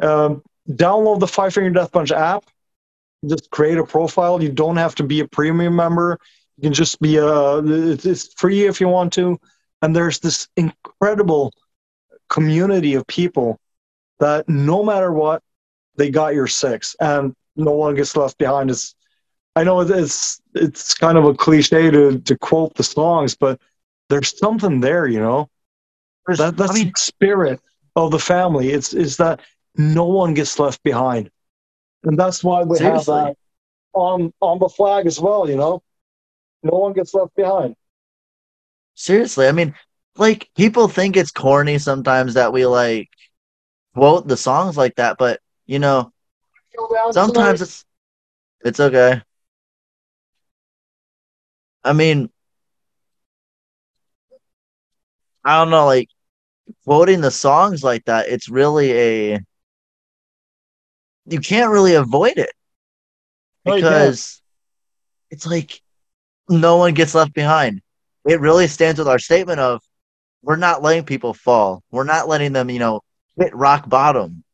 um, download the Five Finger Death Punch app. Just create a profile. You don't have to be a premium member. You can just be a. It's, it's free if you want to. And there's this incredible community of people that no matter what, they got your six, and no one gets left behind. It's, I know it's it's kind of a cliche to to quote the songs, but there's something there, you know. That that's i mean the spirit of the family. It's is that no one gets left behind, and that's why we have that uh, on on the flag as well. You know, no one gets left behind. seriously i mean like people think it's corny sometimes that we like quote the songs like that but you know sometimes it's it's okay i mean i don't know like quoting the songs like that it's really a you can't really avoid it. Oh, can't. because it's like no one gets left behind. It really stands with our statement of we're not letting people fall. We're not letting them you know hit rock bottom.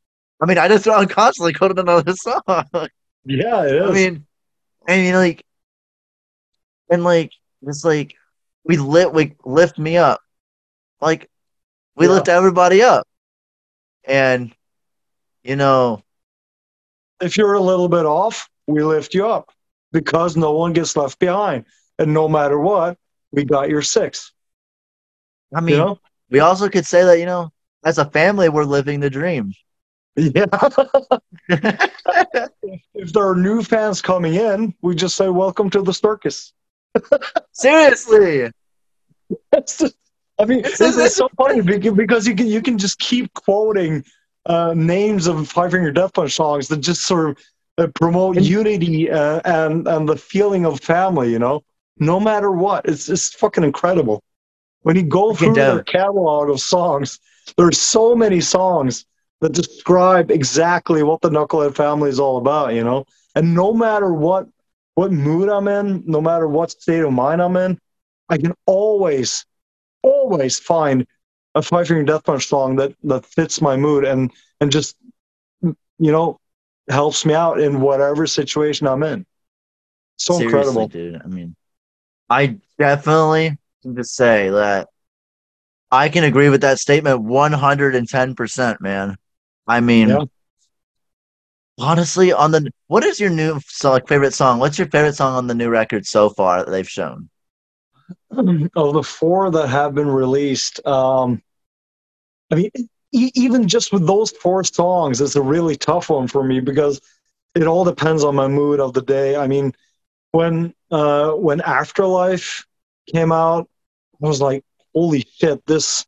I mean i just i'm constantly quoting another song. Yeah, it is. I mean, I mean, like, and like, it's like we lit, we lift me up, like we Yeah. lift everybody up, and you know, if you're a little bit off, we lift you up because no one gets left behind. And no matter what, we got your six. I mean, You know? we also could say that you know, as a family, we're living the dream. Yeah. if there are new fans coming in, we just say welcome to the circus. Seriously. Just, I mean, it's, it's, it's, so funny because you can you can just keep quoting uh, names of Five Finger Death Punch songs that just sort of uh, promote unity uh, and and the feeling of family. You know, no matter what, it's it's fucking incredible. When you go through their catalog of songs, there's so many songs that describe exactly what the Knucklehead family is all about. You know, and no matter what what mood I'm in, no matter what state of mind I'm in, I can always, always find a Five Finger Death Punch song that that fits my mood and and just you know helps me out in whatever situation I'm in. So Seriously, incredible, dude. I mean, I definitely can just say that I can agree with that statement 110 percent, man. I mean. Yeah honestly on the what is your new so like favorite song what's your favorite song on the new record so far that they've shown oh the four that have been released um i mean e- even just with those four songs it's a really tough one for me because it all depends on my mood of the day i mean when uh when afterlife came out i was like holy shit this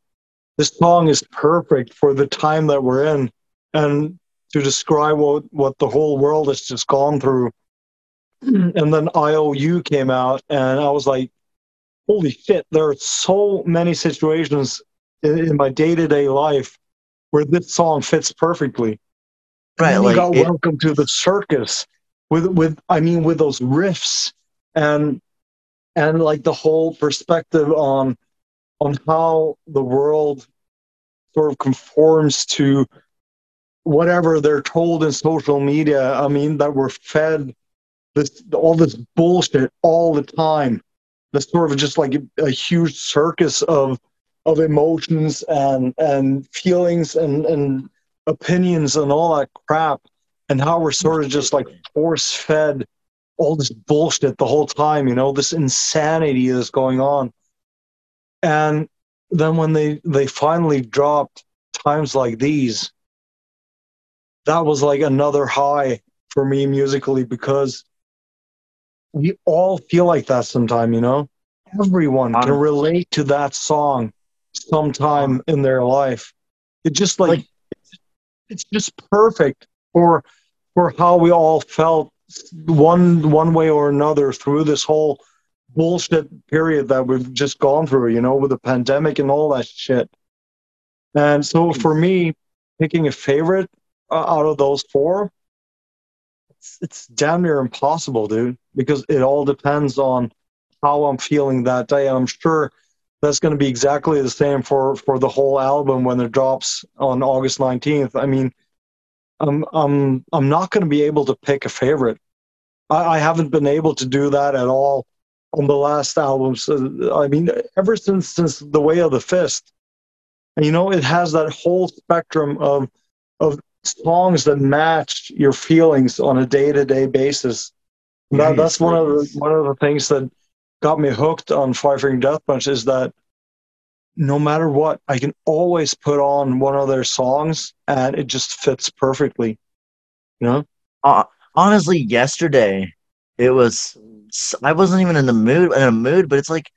this song is perfect for the time that we're in and to describe what, what the whole world has just gone through. And then IOU came out, and I was like, holy shit, there are so many situations in, in my day to day life where this song fits perfectly. Right. Like got it, Welcome to the Circus with, with, I mean, with those riffs and, and like the whole perspective on, on how the world sort of conforms to whatever they're told in social media. I mean, that we're fed this all this bullshit all the time. This sort of just like a, a huge circus of of emotions and and feelings and and opinions and all that crap, and how we're sort of just like force fed all this bullshit the whole time. You know, this insanity that's going on. And then when they they finally dropped times like these that was like another high for me musically because we all feel like that sometime, you know? Everyone can relate to that song sometime in their life. It just like, like it's just perfect for for how we all felt one one way or another through this whole bullshit period that we've just gone through, you know, with the pandemic and all that shit. And so for me, picking a favorite, uh, out of those four, it's, it's damn near impossible, dude, because it all depends on how I'm feeling that day. I'm sure that's going to be exactly the same for, for the whole album when it drops on August 19th. I mean, I'm, I'm, I'm not going to be able to pick a favorite. I, I haven't been able to do that at all on the last albums. Uh, I mean, ever since since The Way of the Fist, and you know, it has that whole spectrum of of songs that match your feelings on a day to day basis. That, that's one of the one of the things that got me hooked on Five Finger Death Punch is that no matter what, I can always put on one of their songs and it just fits perfectly. You know? Uh, honestly, yesterday it was I wasn't even in the mood in a mood, but it's like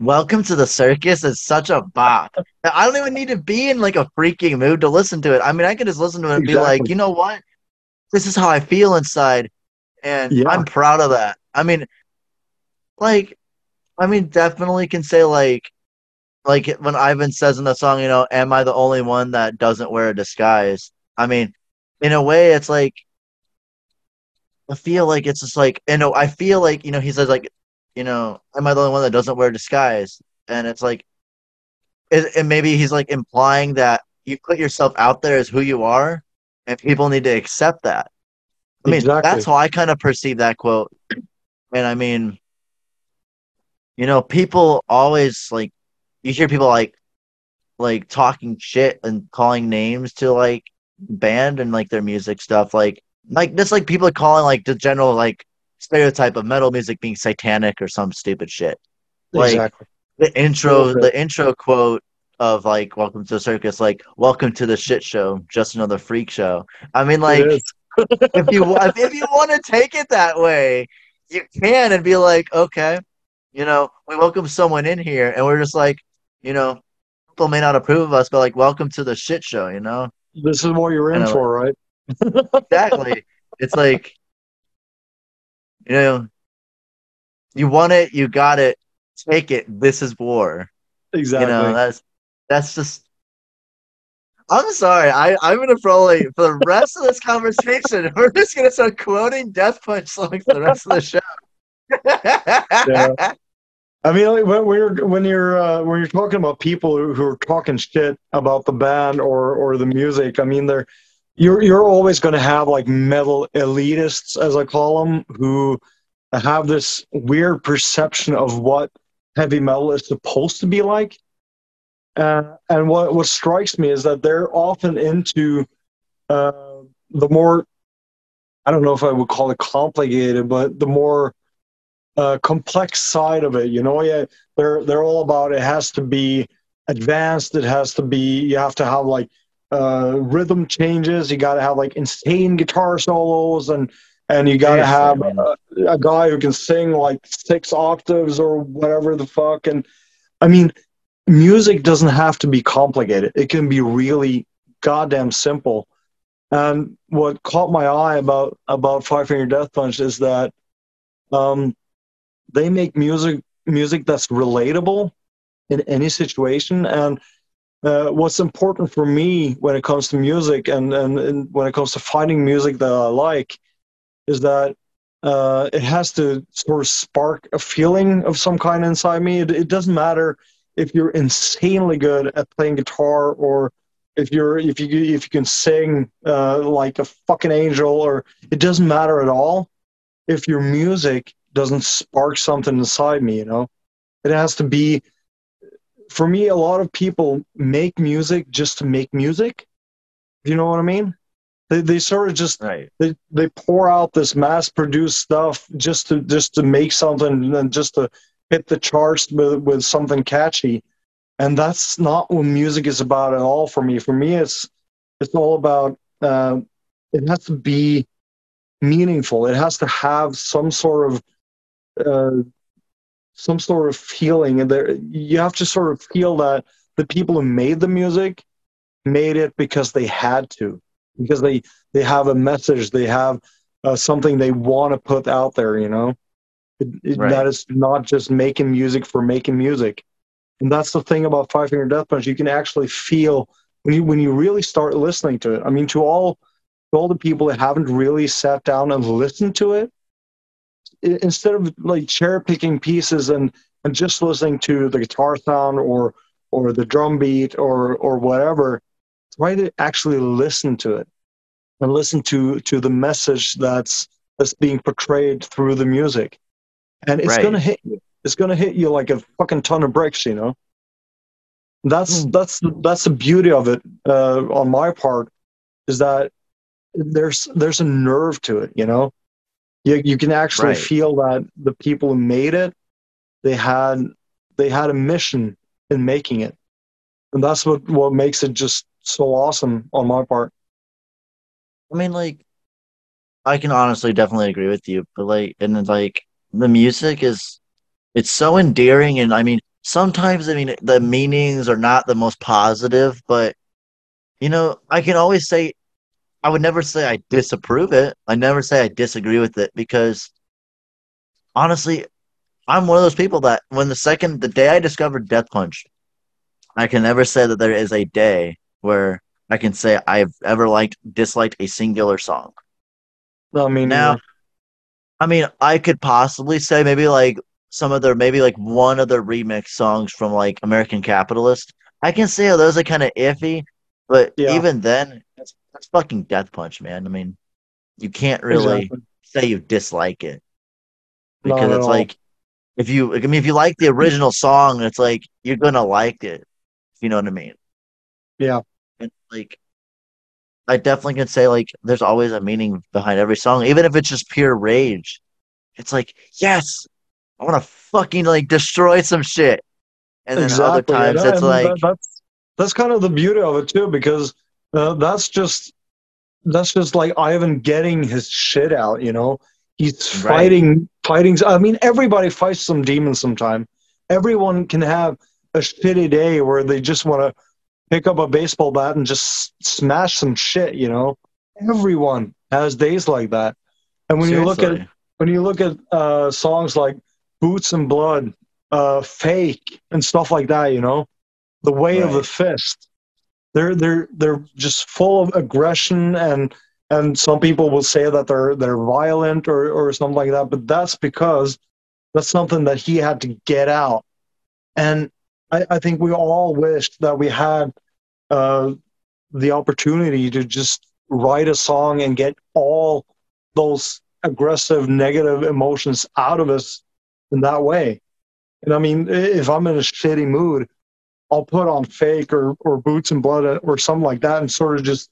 Welcome to the Circus is such a bop. I don't even need to be in like a freaking mood to listen to it. I mean, I can just listen to it and exactly. be like, you know what? This is how I feel inside. And yeah. I'm proud of that. I mean, like, I mean, definitely can say like, like when Ivan says in the song, you know, am I the only one that doesn't wear a disguise? I mean, in a way, it's like, I feel like it's just like, you know, I feel like, you know, he says like, you know, am I the only one that doesn't wear disguise? And it's like, it, and maybe he's like implying that you put yourself out there as who you are, and people need to accept that. I mean, exactly. that's how I kind of perceive that quote. And I mean, you know, people always like you hear people like like talking shit and calling names to like band and like their music stuff like like just like people calling like the general like stereotype of metal music being satanic or some stupid shit. Like exactly. the intro, the intro quote of like "Welcome to the Circus," like "Welcome to the shit show," just another freak show. I mean, like if you if you want to take it that way, you can and be like, okay, you know, we welcome someone in here, and we're just like, you know, people may not approve of us, but like, welcome to the shit show, you know. This is what you're in for, right? exactly. It's like, you know, you want it, you got it, take it. This is war. Exactly. You know, that's that's just. I'm sorry. I I'm gonna probably for the rest of this conversation, we're just gonna start quoting Death Punch songs for the rest of the show. Yeah. I mean, when, when you're when you're uh, when you're talking about people who, who are talking shit about the band or or the music, I mean, they're you're you're always going to have like metal elitists, as I call them, who have this weird perception of what heavy metal is supposed to be like. Uh, and what what strikes me is that they're often into uh, the more I don't know if I would call it complicated, but the more uh, complex side of it. You know, yeah, they're they're all about it has to be advanced. It has to be. You have to have like uh, rhythm changes. You got to have like insane guitar solos, and and you got to have a, a guy who can sing like six octaves or whatever the fuck. And I mean, music doesn't have to be complicated. It can be really goddamn simple. And what caught my eye about about Five Finger Death Punch is that um, they make music music that's relatable in any situation. And uh, what's important for me when it comes to music and, and, and when it comes to finding music that I like is that uh, it has to sort of spark a feeling of some kind inside me. It, it doesn't matter if you're insanely good at playing guitar or if you're if you if you can sing uh, like a fucking angel or it doesn't matter at all if your music doesn't spark something inside me you know it has to be for me a lot of people make music just to make music. You know what i mean? They, they sort of just right. they, they pour out this mass produced stuff just to just to make something and just to hit the charts with, with something catchy. And that's not what music is about at all for me. For me it's it's all about uh, it has to be meaningful. It has to have some sort of uh, some sort of feeling and there you have to sort of feel that the people who made the music made it because they had to because they they have a message they have uh, something they want to put out there you know it, it, Right. that is not just making music for making music and that's the thing about five finger death punch you can actually feel when you when you really start listening to it i mean to all to all the people that haven't really sat down and listened to it instead of like cherry picking pieces and and just listening to the guitar sound or or the drum beat or or whatever try to actually listen to it and listen to to the message that's that's being portrayed through the music and it's Right. gonna hit you it's gonna hit you like a fucking ton of bricks you know that's Hmm. that's that's the beauty of it uh, on my part is that there's there's a nerve to it you know you, you can actually Right. feel that the people who made it they had they had a mission in making it and that's what what makes it just so awesome on my part I mean, like, I can honestly definitely agree with you, but like, and then like, the music is, it's so endearing, and I mean, sometimes I mean the meanings are not the most positive, but you know, I can always say, I would never say I disapprove it. I never say I disagree with it because honestly, I'm one of those people that when the second the day I discovered Death Punch, I can never say that there is a day where I can say I've ever liked disliked a singular song. Well, I mean Now, I mean, I could possibly say maybe like some of their maybe like one of the remix songs from like American Capitalist. I can say oh, those are kind of iffy, but Yeah. even then, that's, fucking Death Punch, man. I mean, you can't really exactly. say you dislike it because it's all. like if you, I mean, if you like the original song, it's like you're gonna like it. If you know what I mean? Yeah. And like, I definitely can say like, there's always a meaning behind every song, even if it's just pure rage. It's like, yes, I want to fucking like destroy some shit. And then other times and- it's and like, that's that's kind of the beauty of it too, because uh, that's just that's just like Ivan getting his shit out. You know, He's Right. fighting, fighting. I mean, everybody fights some demons sometime. Everyone can have a shitty day where they just want to pick up a baseball bat and just smash some shit. You know, everyone has days like that. And when you look at when you look at uh, songs like Boots and Blood, uh, Fake, and stuff like that, you know, the way of the fist, they're they're they're just full of aggression and and some people will say that they're they're violent or or something like that, but that's because that's something that he had to get out, and I, I think we all wished that we had uh, the opportunity to just write a song and get all those aggressive negative emotions out of us in that way. And I mean, if I'm in a shitty mood, I'll put on fake or, or boots and blood uh, or something like that and sort of just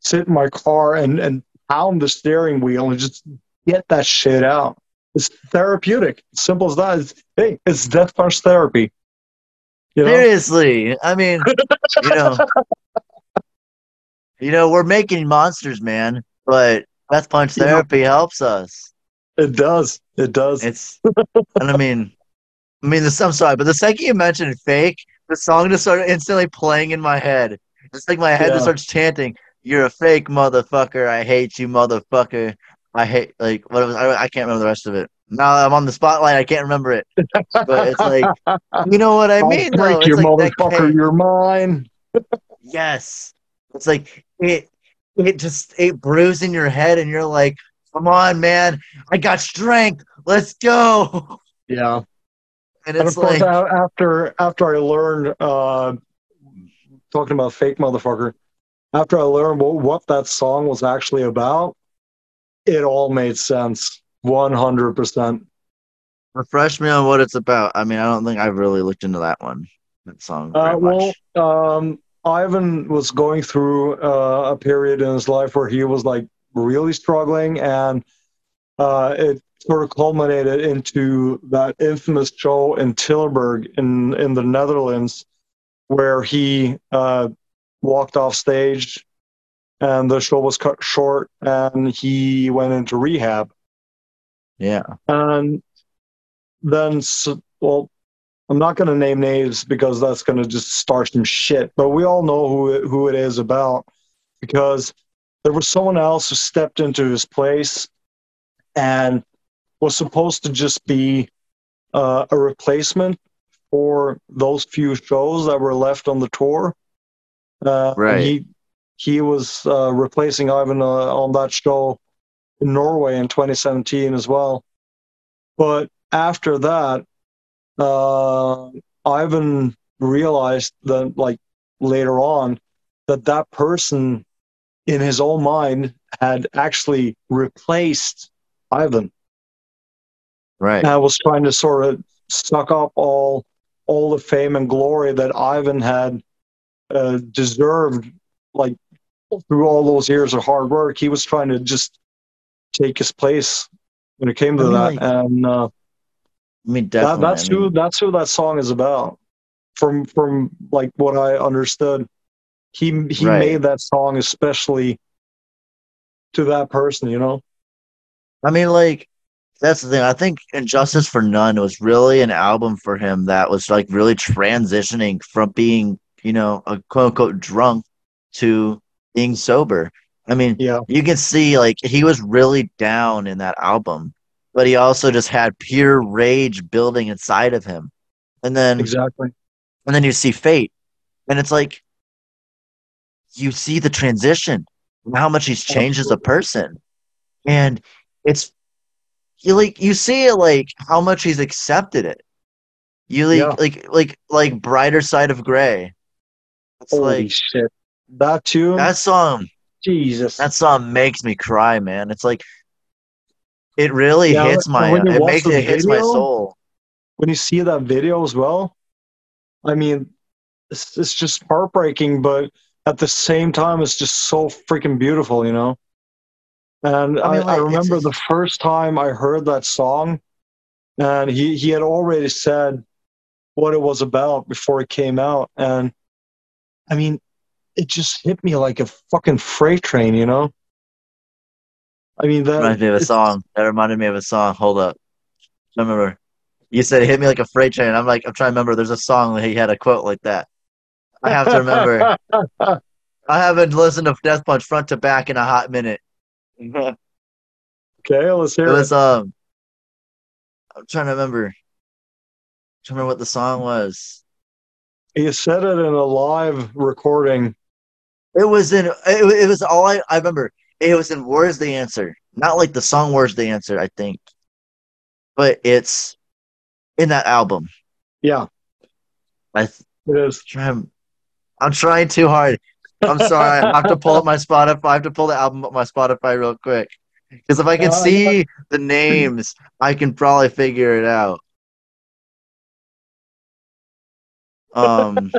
sit in my car and, and pound the steering wheel and just get that shit out. It's therapeutic. Simple as that. It's, hey, it's death punch therapy. You know? Seriously, I mean, you know, you know, we're making monsters, man. But Death Punch You know- therapy helps us. It does. It does. It's, and I mean, I mean, this, I'm sorry, but the second you mentioned fake, the song just started instantly playing in my head. It's like my head Yeah. just starts chanting, "You're a fake motherfucker. I hate you, motherfucker. I hate like what was I, I can't remember the rest of it. Now I'm on the spotlight. I can't remember it. But it's like, you know what I I'll mean? break though? It's you, like motherfucker. You're mine. Yes. It's like it it just it brews in your head and you're like, come on, man, I got strength. Let's go. Yeah. And And of course, like after after I learned, uh, talking about fake motherfucker, after I learned what, what that song was actually about, it all made sense. One hundred percent. refresh me on what it's about. I mean, I don't think I've really looked into that one. That song Uh, well, um, Ivan was going through uh, a period in his life where he was like really struggling, and uh, it sort of culminated into that infamous show in Tilburg in in the Netherlands, where he uh, walked off stage, and the show was cut short, and he went into rehab. Yeah. And then, well, I'm not going to name names because that's going to just start some shit. But we all know who it, who it is about because there was someone else who stepped into his place and was supposed to just be uh, a replacement for those few shows that were left on the tour. Uh, Right. He he was uh, replacing Ivan uh, on that show in Norway in 2017 as well. But after that, uh, Ivan realized that, like later on, that that person in his own mind had actually replaced Ivan. Right. I was trying to sort of suck up all all the fame and glory that Ivan had uh, deserved, like through all those years of hard work. He was trying to just take his place when it came to I mean, that, like, and uh, I mean, that, that's I mean, who that's who that song is about. From from like what I understood, he he Right. made that song especially to that person. You know. I mean, like, that's the thing. I think And Justice for None was really an album for him that was like really transitioning from being, you know, a quote unquote drunk to being sober. I mean, Yeah. you can see like he was really down in that album, but he also just had pure rage building inside of him. And then Exactly. and then you see F8 and it's like you see the transition and how much he's changed as a person and it's you like you see it like how much he's accepted it you like Yeah. like like like brighter side of gray it's Holy like shit! That tune. that song Jesus. that song makes me cry man it's like it really Yeah, hits my it makes it hits my soul when you see that video as well, I mean, it's, it's just heartbreaking, but at the same time, it's just so freaking beautiful, you know. And I I, mean, I like, it's remember the first time I heard that song, and he he had already said what it was about before it came out, and I mean, it just hit me like a fucking freight train, you know. I mean that reminds me of a song. That reminded me of a song. Hold up. I remember. You said it hit me like a freight train. I'm like, I'm trying to remember. There's a song that he had a quote like that. I have to remember. I haven't listened to Death Punch front to back in a hot minute. It okay, let's hear was it. um. I'm trying to remember. I'm trying to remember what the song was. You said it in a live recording. It was in. It, it was all I, I remember. It was in "Where's the Answer," not like the song "Where's the Answer." I think, but it's in that album. Yeah, I th- it is. trying. I'm trying too hard. I'm sorry. I have to pull up my Spotify. I have to pull the album up my Spotify real quick. Because if I can Uh, see the names, I can probably figure it out. Um,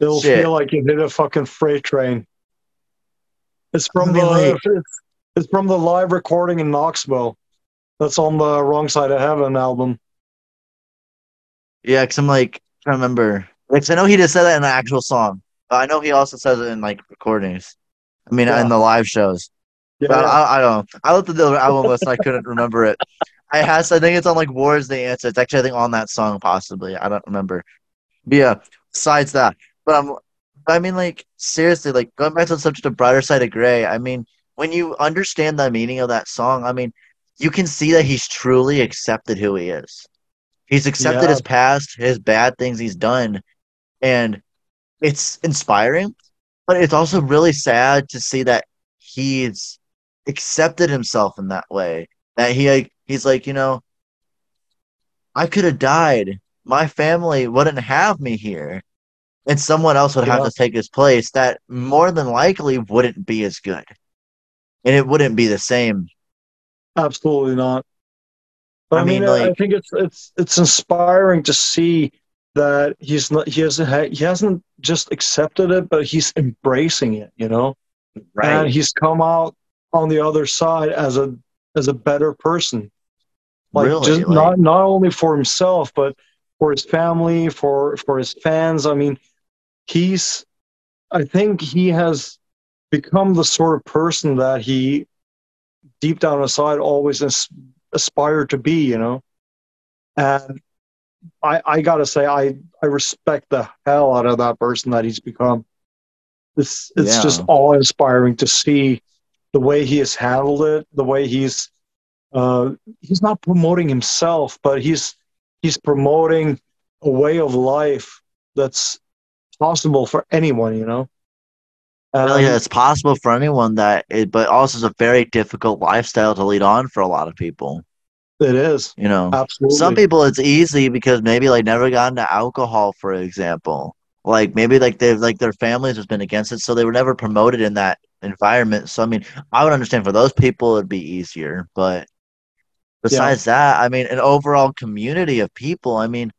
It'll Shit. feel like you hit a fucking freight train. It's from the it's, it's from the live recording in Knoxville. That's on the Wrong Side of Heaven album. Yeah, because I'm like trying to remember. Like, 'cause I know he just said that in the actual song, but I know he also says it in like recordings. I mean, Yeah. in the live shows. Yeah, But I, I don't. know. I looked at the album list. and I couldn't remember it. I has. I think it's on like "War's the Answer." It's actually I think on that song possibly. I don't remember. But yeah. Besides that, but I'm. I mean, like seriously, like going back to the subject of "Brighter Side of Gray." I mean, when you understand the meaning of that song, I mean, you can see that he's truly accepted who he is. He's accepted Yeah. his past, his bad things he's done, and it's inspiring. But it's also really sad to see that he's accepted himself in that way. That he like he's like, you know, I could have died. My family wouldn't have me here. And someone else would have to take his place that more than likely wouldn't be as good. And it wouldn't be the same. absolutely not. But I I, mean, mean, I- I think it's it's it's inspiring to see that he's not he hasn't he hasn't just accepted it, but he's embracing it. You know, right? and he's come out on the other side as a as a better person. Like really. just like- not not only for himself, but for his family, for for his fans. I mean, he's. I think he has become the sort of person that he, deep down inside, always as, aspired to be. You know, and I I gotta say I I respect the hell out of that person that he's become. It's it's Yeah. just awe inspiring to see the way he has handled it, the way he's uh, he's not promoting himself, but he's he's promoting a way of life that's possible for anyone, you know. Well, Um, yeah, it's possible for anyone that it, but also it's a very difficult lifestyle to lead on for a lot of people. it is You know, absolutely. some people it's easy because maybe like never got into alcohol, for example. Like maybe like they've like their families has been against it, so they were never promoted in that environment. So I mean, I would understand for those people it'd be easier, but besides that, I mean, an overall community of people, I mean,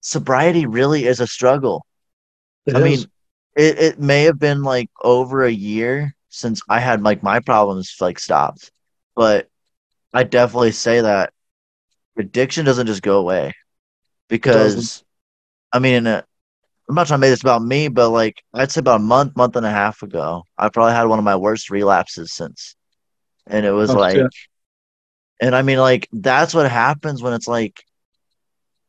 sobriety really is a struggle. It I is. mean, it, it may have been like over a year since I had like my problems like stopped, but I definitely say that addiction doesn't just go away because I mean, uh, I'm not trying to make this about me, but like I'd say about a month, month and a half ago, I probably had one of my worst relapses since, and it was Oh, like, and I mean, like that's what happens when it's like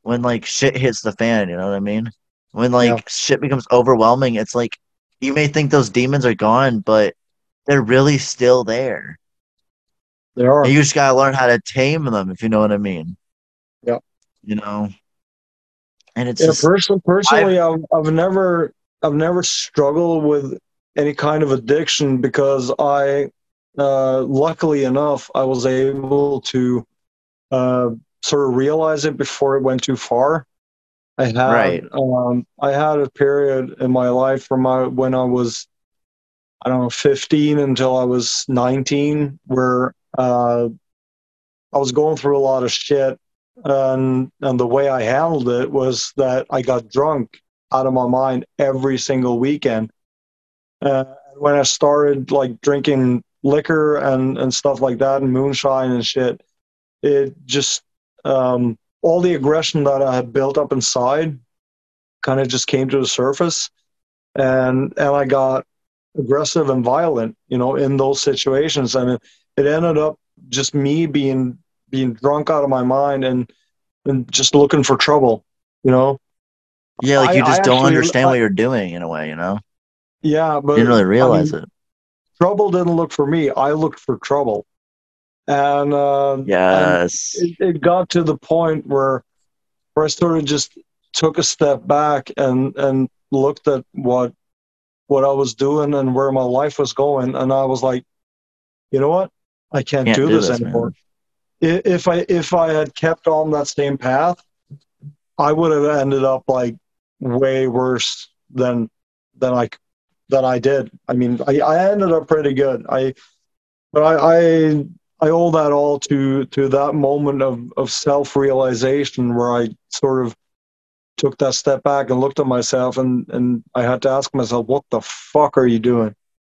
when like shit hits the fan. You know what I mean? When like Yeah. shit becomes overwhelming, it's like you may think those demons are gone, but they're really still there. there are. And you just gotta learn how to tame them, if you know what I mean. Yeah. You know. And it's Yeah, just person, personally, I've, I've never, I've never struggled with any kind of addiction because I, uh, luckily enough, I was able to, uh, sort of realize it before it went too far. I had, Right. um, I had a period in my life from my when I was, I don't know, 15 until I was 19, where uh, I was going through a lot of shit and and the way I handled it was that I got drunk out of my mind every single weekend. Uh, when I started like drinking liquor and and stuff like that and moonshine and shit, it just um, all the aggression that I had built up inside kind of just came to the surface. and and I got aggressive and violent, you know, in those situations, and it, it ended up just me being being drunk out of my mind and and just looking for trouble, you know. Yeah, like you I- just I don't actually- understand I- what you're doing in a way, you know? Yeah, but You didn't really realize I mean, it. trouble didn't look for me. I looked for trouble, and uh, and Yes. it, it got to the point where where I sort of just took a step back and and looked at what what I was doing and where my life was going, and I was like, you know what, I can't, Can't do, do this, this, anymore. I- If I if I had kept on that same path, I would have ended up like way worse than than I than I did. I mean, I, I ended up pretty good. I but I, I I owe that all to to that moment of of self realization where I sort of took that step back and looked at myself and and I had to ask myself, what the fuck are you doing?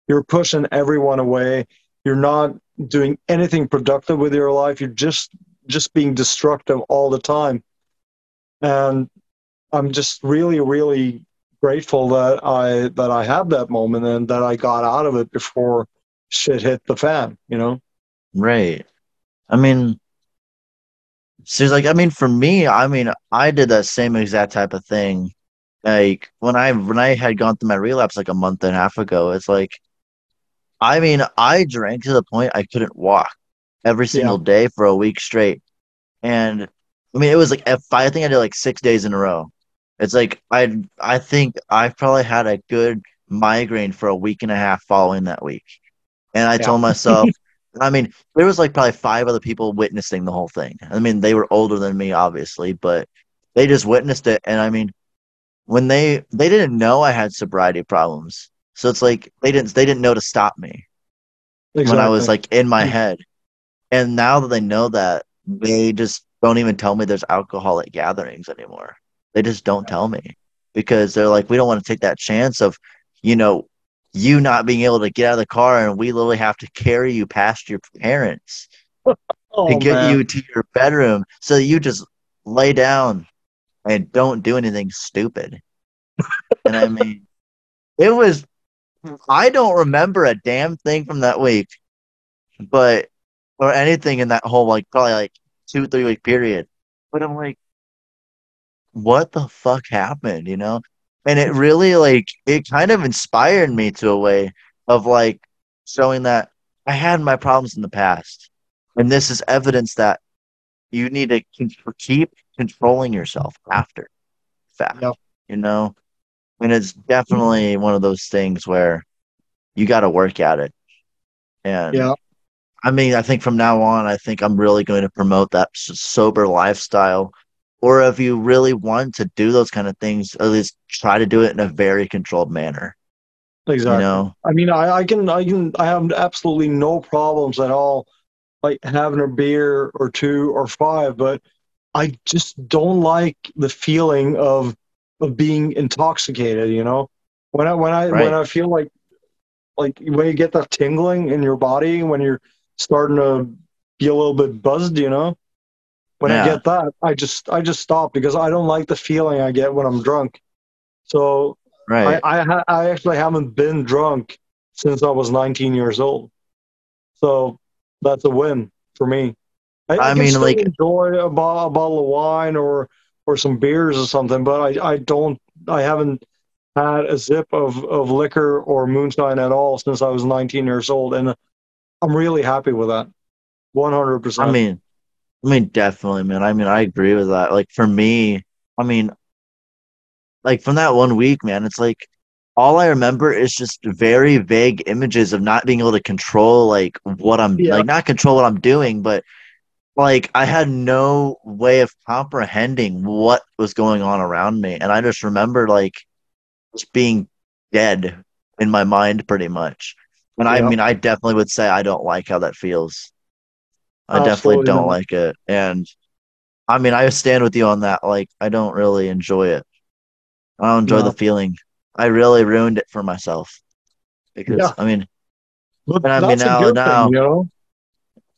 You're pushing everyone away. You're not doing anything productive with your life. You're just just being destructive all the time. And I'm just really, really grateful that I that I had that moment and that I got out of it before shit hit the fan, you know? Right. I mean, it's like, I mean, for me, I mean, I did that same exact type of thing. Like when I when I had gone through my relapse like a month and a half ago, it's like, I mean, I drank to the point I couldn't walk every single day for a week straight, and I mean, it was like if I think I did like six days in a row. It's like I I think I probably had a good migraine for a week and a half following that week, and I Yeah. told myself. I mean, there was like probably five other people witnessing the whole thing. I mean, they were older than me, obviously, but they just witnessed it. And I mean, when they they didn't know I had sobriety problems, so it's like they didn't they didn't know to stop me when I was like in my Mm. head. And now that they know that, they just don't even tell me there's alcohol at gatherings anymore. They just don't tell me because they're like, we don't want to take that chance of, you know, you not being able to get out of the car and we literally have to carry you past your parents oh, to get man. you to your bedroom so you just lay down and don't do anything stupid. and I mean, it was, I don't remember a damn thing from that week, but, or anything in that whole, like, probably like two, three week period. But I'm like, what the fuck happened, you know? And it really, like, it kind of inspired me to a way of like showing that I had my problems in the past. And this is evidence that you need to keep controlling yourself after fact, Yep. you know? And it's definitely one of those things where you got to work at it. And Yeah. I mean, I think from now on, I think I'm really going to promote that s- sober lifestyle. Or if you really want to do those kind of things, at least try to do it in a very controlled manner. Exactly. You know? I mean, I, I can, I can, I have absolutely no problems at all, like having a beer or two or five, but I just don't like the feeling of of being intoxicated. You know, when I when I Right. when I feel like like when you get that tingling in your body when you're starting to be a little bit buzzed. You know, when I get that, I just I just stop because I don't like the feeling I get when I'm drunk. So Right. I I, ha- I actually haven't been drunk since I was 19 years old, so that's a win for me. I, I can mean, like- enjoy a, bo- a bottle of wine or or some beers or something, but I I don't I haven't had a zip of of liquor or moonshine at all since I was 19 years old, and I'm really happy with that. 100%. I mean, I mean, definitely, man. I mean, I agree with that. Like for me, I mean, like from that one week, man, it's like all I remember is just very vague images of not being able to control like what I'm Yeah. like not control what I'm doing, but like I had no way of comprehending what was going on around me. And I just remember like just being dead in my mind pretty much. And I mean I definitely would say I don't like how that feels. I definitely don't not. like it. And I mean I stand with you on that. Like I don't really enjoy it. I don't enjoy No. the feeling. I really ruined it for myself. Because Yeah. I mean But And I mean, now- now- thing, you know.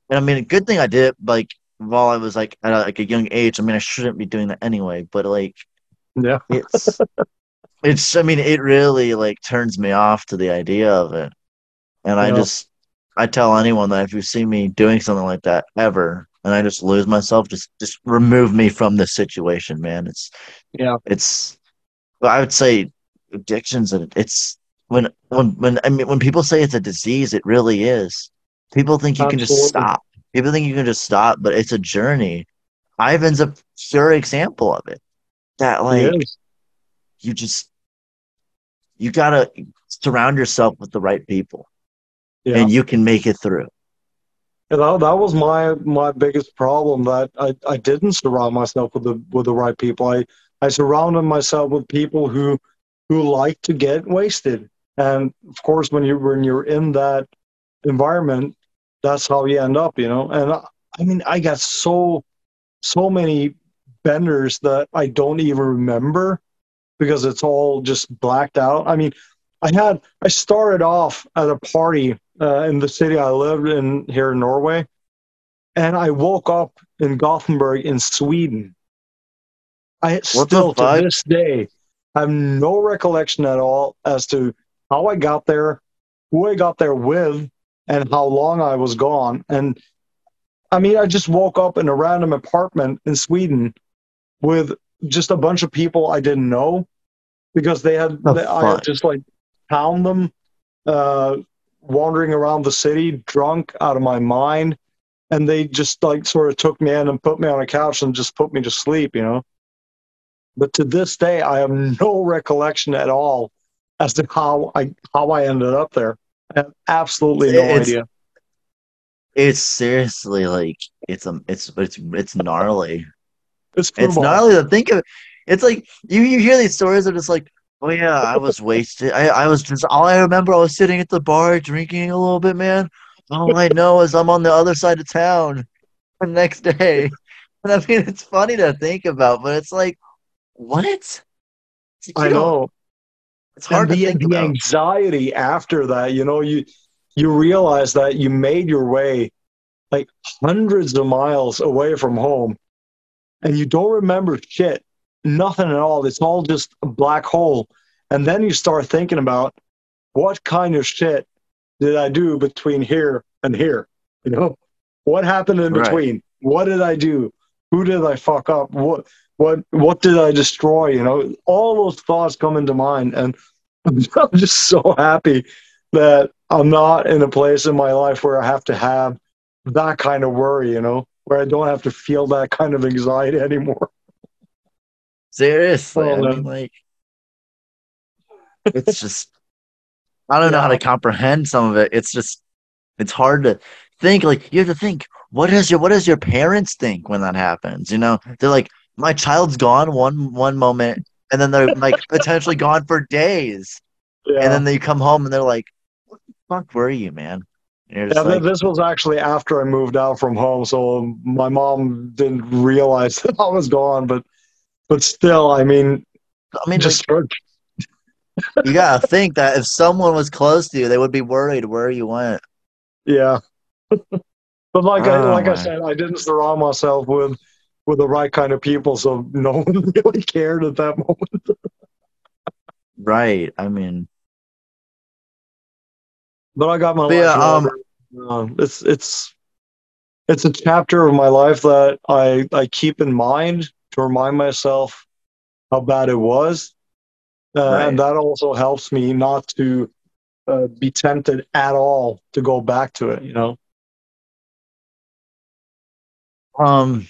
And I mean, a good thing I did it like while I was like at a, like a young age. I mean, I shouldn't be doing that anyway, but like Yeah. it's it's I mean it really like turns me off to the idea of it. And I just I tell anyone that if you see me doing something like that ever and I just lose myself, just just remove me from the situation, man. It's Yeah. it's I would say addictions and it's when when when I mean when people say it's a disease, it really is. People think you can just stop. People think you can just stop, but it's a journey. Ivan's a pure example of it. That like you just you gotta surround yourself with the right people Yeah. and you can make it through And that, that was my my biggest problem that I, I didn't surround myself with the with the right people. I, I surrounded myself with people who who like to get wasted. And of course when you when you're in that environment, that's how you end up, you know. And I, I mean I got so so many benders that I don't even remember because it's all just blacked out. I mean, I had I started off at a party uh, in the city I lived in here in Norway, and I woke up in Gothenburg in Sweden. I What still to this day have no recollection at all as to how I got there, who I got there with, and how long I was gone. And I mean, I just woke up in a random apartment in Sweden with just a bunch of people I didn't know because they had The they, I had just like found them uh, wandering around the city, drunk out of my mind, and they just like sort of took me in and put me on a couch and just put me to sleep, you know. But to this day, I have no recollection at all as to how I how I ended up there. I have absolutely no It's- idea. it's seriously like it's a it's it's it's gnarly It's it's gnarly to think of it's like you you hear these stories of just like oh yeah i was wasted. I i was just all i remember i was sitting at the bar drinking a little bit man. All i know is i'm on the other side of town the next day. And i mean it's funny to think about but it's like what? It's like, I know. it's hard and to the, think the about. anxiety after that you know you you realize that you made your way like hundreds of miles away from home and you don't remember shit nothing at all. It's all just a black hole. And then you start thinking about what kind of shit did i do between here and here? You know what happened in Right. between? What did i do? Who did i fuck up? What what what did i destroy? You know all those thoughts come into mind. And I'm just so happy that I'm not in a place in my life where I have to have that kind of worry, you know, where I don't have to feel that kind of anxiety anymore. Seriously Oh, i mean um, like it's just I don't know how to comprehend some of it. It's just it's hard to think. Like you have to think, what does your what does your parents think when that happens? You know, they're like, my child's gone one one moment, and then they're like potentially gone for days, Yeah. and then they come home and they're like, what the fuck were you, man? Yeah, like, this was actually after I moved out from home, so my mom didn't realize that I was gone. But, but still, I mean, I mean, just like, you gotta think that if someone was close to you, they would be worried where you went. yeah. but like I Oh, like I said, I didn't surround myself with with the right kind of people, so no one really cared at that moment. Right. I mean, But I got my yeah, um. Uh, it's it's it's a chapter of my life that I I keep in mind to remind myself how bad it was, uh, Right. and that also helps me not to uh, be tempted at all to go back to it. You know. Um,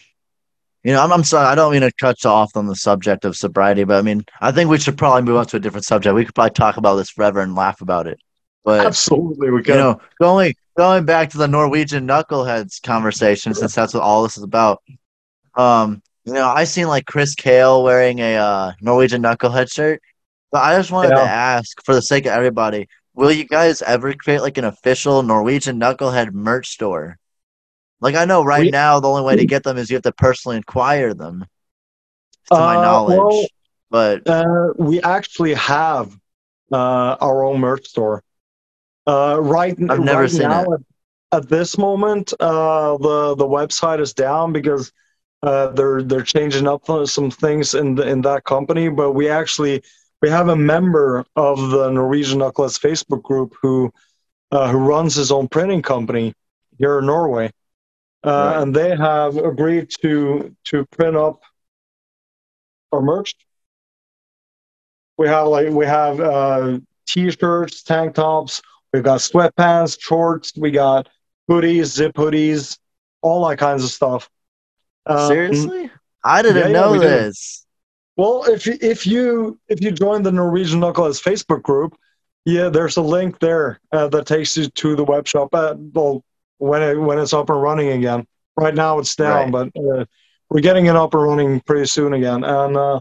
you know, I'm, I'm sorry. I don't mean to cut you off on the subject of sobriety, but I mean, I think we should probably move on to a different subject. We could probably talk about this forever and laugh about it. But Absolutely, we can. you know, going going back to the Norwegian knuckleheads conversation, since that's what all this is about. Um, you know, I've seen like Chris Kael wearing a uh, Norwegian knucklehead shirt, but I just wanted to ask, for the sake of everybody, will you guys ever create like an official Norwegian knucklehead merch store? Like I know right We- now the only way to get them is you have to personally acquire them, to my Uh, knowledge. well- but Uh, we actually have uh, our own merch store. Uh, right, I've never right seen now, At, at this moment, uh, the the website is down because uh, they're they're changing up some things in the, in that company. But we actually we have a member of the Norwegian Knuckleheads Facebook group who uh, who runs his own printing company here in Norway, uh, right. and they have agreed to to print up our merch. We have like we have uh, t-shirts, tank tops. We've got sweatpants, shorts. We got hoodies, zip hoodies, all that kinds of stuff. Um, Seriously, I didn't yeah, know yeah, this. Well, if you, if you if you join the Norwegian Knuckleheads Facebook group, yeah, there's a link there uh, that takes you to the web shop. Uh, well, when it when it's up and running again. Right now it's down, right. but uh, we're getting it up and running pretty soon again. And uh,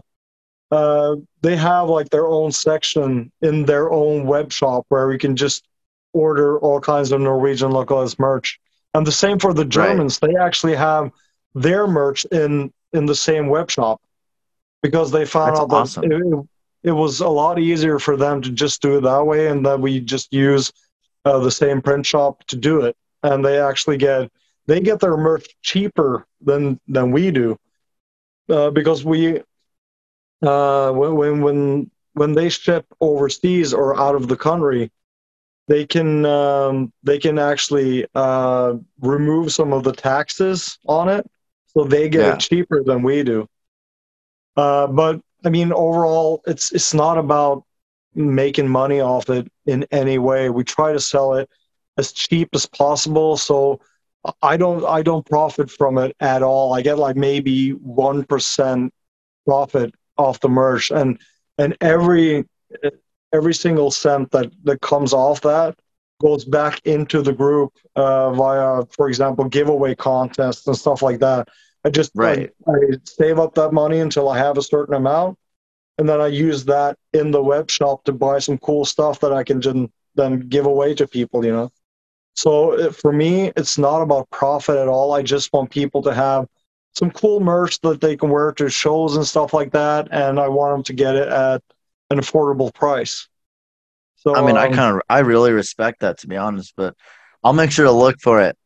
uh, they have like their own section in their own web shop where we can just order all kinds of Norwegian localized merch. And the same for the Germans. Right. They actually have their merch in in the same web shop because they found That's out that awesome. it, it, was a lot easier for them to just do it that way, and that we just use uh, the same print shop to do it, and they actually get they get their merch cheaper than than we do uh, because we uh, when when when they ship overseas or out of the country they can um, they can actually uh, remove some of the taxes on it so they get yeah. it cheaper than we do uh, but I mean, overall, it's it's not about making money off it in any way. We try to sell it as cheap as possible. So I don't I don't profit from it at all. I get like maybe one percent profit off the merch, and and every every single cent that that comes off that goes back into the group uh, via, for example, giveaway contests and stuff like that. I just right. I, I save up that money until I have a certain amount, and then I use that in the web shop to buy some cool stuff that I can just then give away to people. You know, so for me, it's not about profit at all. I just want people to have some cool merch that they can wear to shows and stuff like that, and I want them to get it at an affordable price. So I mean, um, I kind of I really respect that to be honest, but I'll make sure to look for it.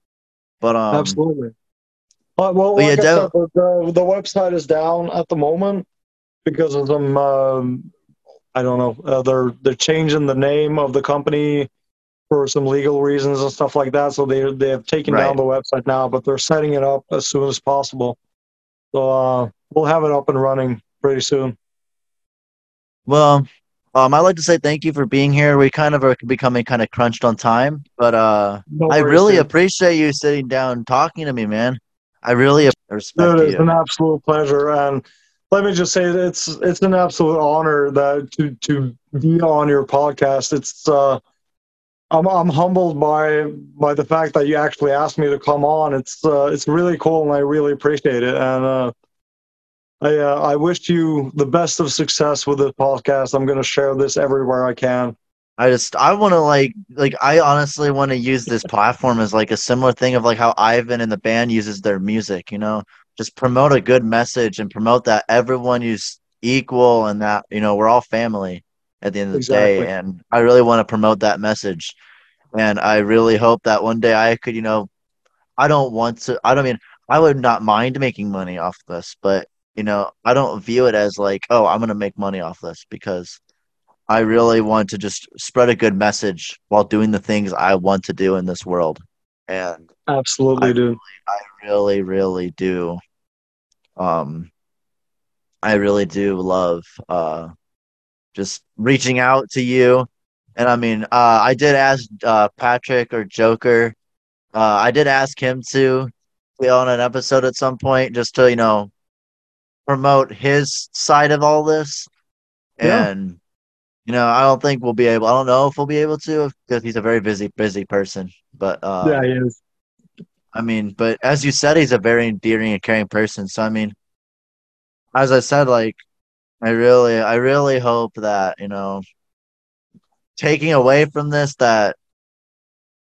But um, absolutely. Uh, well, like yeah, said, the, the website is down at the moment because of some. Um, I don't know. Uh, they're they're changing the name of the company for some legal reasons and stuff like that. So they they have taken right. down the website now, but they're setting it up as soon as possible. So uh, we'll have it up and running pretty soon. Well, um, I'd like to say thank you for being here. We kind of are becoming kind of crunched on time, but uh, no I really appreciate you sitting down talking to me, man. I really respect Dude, it's you. an absolute pleasure, and let me just say it's it's an absolute honor that to to be on your podcast. It's uh, I'm I'm humbled by by the fact that you actually asked me to come on. It's uh, it's really cool, and I really appreciate it. And uh, I uh, I wish you the best of success with this podcast. I'm going to share this everywhere I can. I just I want to like like I honestly want to use this platform as like a similar thing of like how Ivan and the band uses their music, you know, just promote a good message and promote that everyone is equal and that you know we're all family at the end of the exactly. day. And I really want to promote that message, and I really hope that one day I could, you know, I don't want to. I don't mean I would not mind making money off this, but you know, I don't view it as like, oh, I'm gonna make money off this because I really want to just spread a good message while doing the things I want to do in this world. And absolutely I do. Really, I really, really do. Um, I really do love uh, just reaching out to you. And I mean, uh, I did ask uh, Patrick or Joker. Uh, I did ask him to be on an episode at some point just to, you know, promote his side of all this. Yeah. And you know, I don't think we'll be able. I don't know if we'll be able to because he's a very busy, busy person. But uh, yeah, he is. I mean, but as you said, he's a very endearing and caring person. So I mean, as I said, like, I really, I really hope that you know, taking away from this, that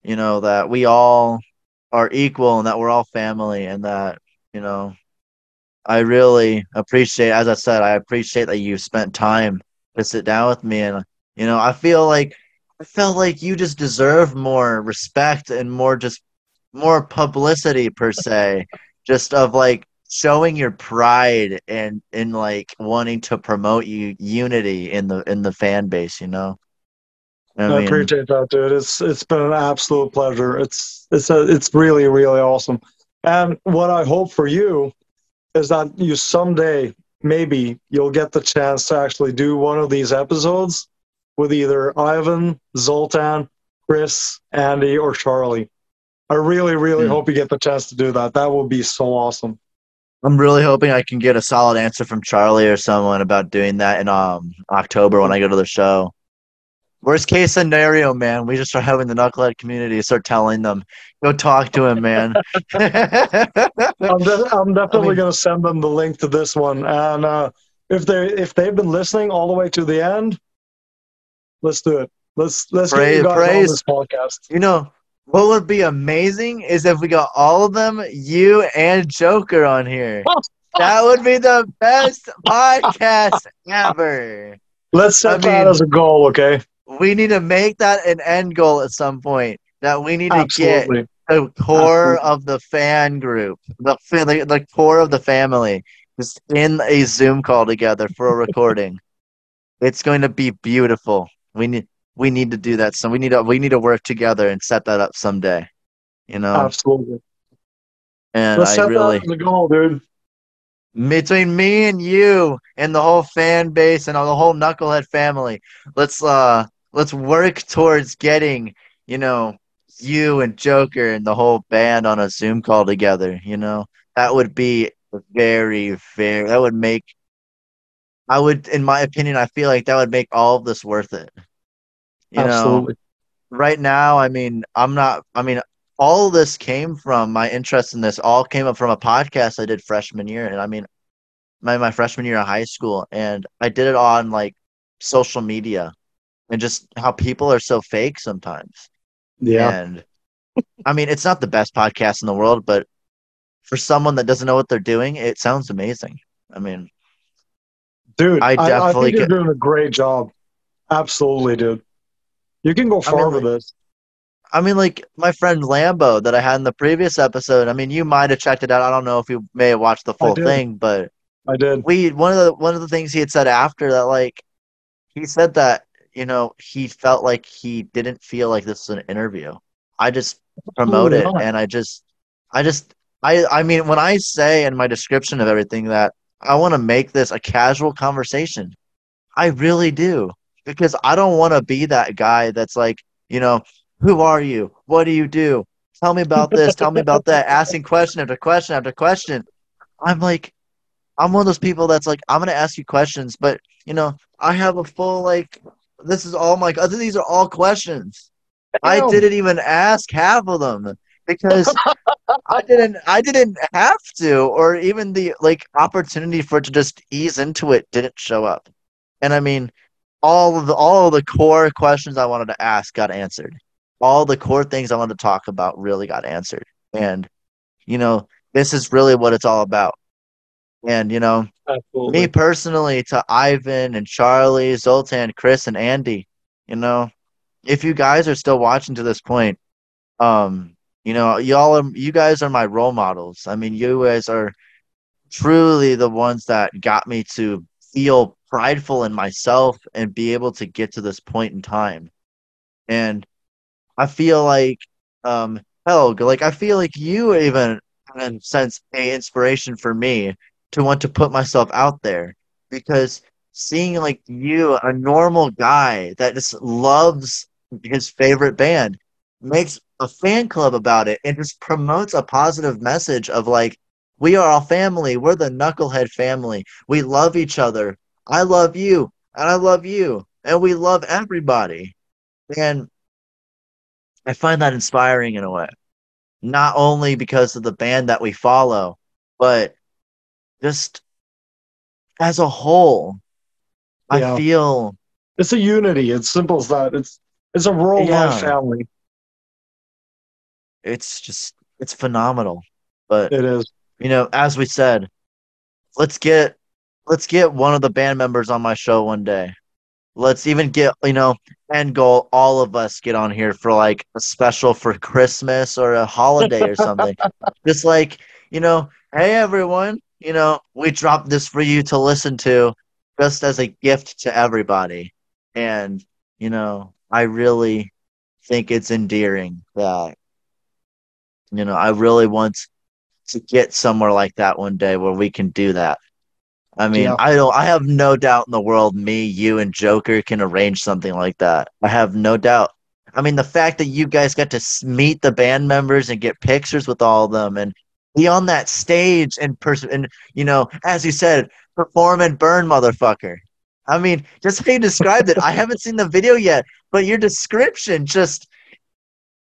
you know, that we all are equal and that we're all family, and that you know, I really appreciate. As I said, I appreciate that you spent time to sit down with me and you know i feel like i felt like you just deserve more respect and more just more publicity per se just of like showing your pride and in like wanting to promote you unity in the in the fan base, you know. I, I appreciate that, dude. It's it's been an absolute pleasure. It's it's a, it's really really awesome. And what I hope for you is that you someday maybe you'll get the chance to actually do one of these episodes with either Ivan, Zoltan, Chris, Andy, or Charlie. I really, really mm. hope you get the chance to do that. That would be so awesome. I'm really hoping I can get a solid answer from Charlie or someone about doing that in um October when I go to the show. Worst case scenario, man, we just start having the knucklehead community start telling them, go talk to him, man. I'm, de- I'm, definitely I mean, going to send them the link to this one, and uh, if they if they've been listening all the way to the end, let's do it. Let's let's praise, get you guys on this podcast. You know what would be amazing is if we got all of them, you and Joker on here. that would be the best podcast ever. Let's set I that mean, as a goal, okay? We need to make that an end goal at some point. That we need to Absolutely. get the core Absolutely. of the fan group, the, the the core of the family, just in a Zoom call together for a recording. it's going to be beautiful. We need we need to do that. So we need to we need to work together and set that up someday. You know. Absolutely. And Let's I set really that as goal, dude between me and you and the whole fan base and the whole knucklehead family let's uh let's work towards getting, you know, you and Joker and the whole band on a Zoom call together, you know. That would be very, very that would make I would in my opinion, I feel like that would make all of this worth it. You Absolutely. know right now, I mean, I'm not I mean, all this came from my interest in this all came up from a podcast I did freshman year. And I mean my, my freshman year of high school and I did it on like social media and just how people are so fake sometimes. Yeah. And I mean, it's not the best podcast in the world, but for someone that doesn't know what they're doing, it sounds amazing. I mean, dude, I definitely I, I think you're doing a great job. Absolutely, dude. You can go far I mean, with like, this. I mean, like my friend Lambo that I had in the previous episode. I mean, you might have checked it out. I don't know if you may have watched the full thing, but I did. We one of the one of the things he had said after that, like he said that you know, he felt like he didn't feel like this was an interview. I just promote it and I just I just I I mean when I say in my description of everything that I want to make this a casual conversation. I really do. Because I don't want to be that guy that's like, you know, who are you? What do you do? Tell me about this, tell me about that, asking question after question after question. I'm like I'm one of those people that's like I'm going to ask you questions, but you know, I have a full like this is all my. I these are all questions. I didn't even ask half of them because I didn't. I didn't have to, or even the like opportunity for it to just ease into it didn't show up. And I mean, all of the all of the core questions I wanted to ask got answered. All the core things I wanted to talk about really got answered. And you know, this is really what it's all about. And you know, Me personally, to Ivan and Charlie, Zoltan, Chris, and Andy, you know, if you guys are still watching to this point, um, you know, y'all are you guys are my role models. I mean, you guys are truly the ones that got me to feel prideful in myself and be able to get to this point in time. And I feel like um hell, like I feel like you even in sense a inspiration for me to want to put myself out there because seeing like you, a normal guy that just loves his favorite band, makes a fan club about it and just promotes a positive message of like, we are a family. We're the Knucklehead family. We love each other. I love you, and I love you, and we love everybody. And I find that inspiring in a way. Not only because of the band that we follow, but just as a whole, yeah. I feel it's a unity. It's simple as that. It's it's a worldwide yeah. family. It's just it's phenomenal. But it is. You know, as we said, let's get let's get one of the band members on my show one day. Let's even get you know end goal. All of us get on here for like a special for Christmas or a holiday or something. just like you know, hey everyone, you know, we dropped this for you to listen to just as a gift to everybody. And, you know, I really think it's endearing that, you know, I really want to get somewhere like that one day where we can do that. I mean, yeah. I don't I have no doubt in the world me, you and Joker can arrange something like that. I have no doubt. I mean, the fact that you guys got to meet the band members and get pictures with all of them and be on that stage and person and you know, as you said, perform and burn motherfucker. I mean, just how you described it. I haven't seen the video yet, but your description just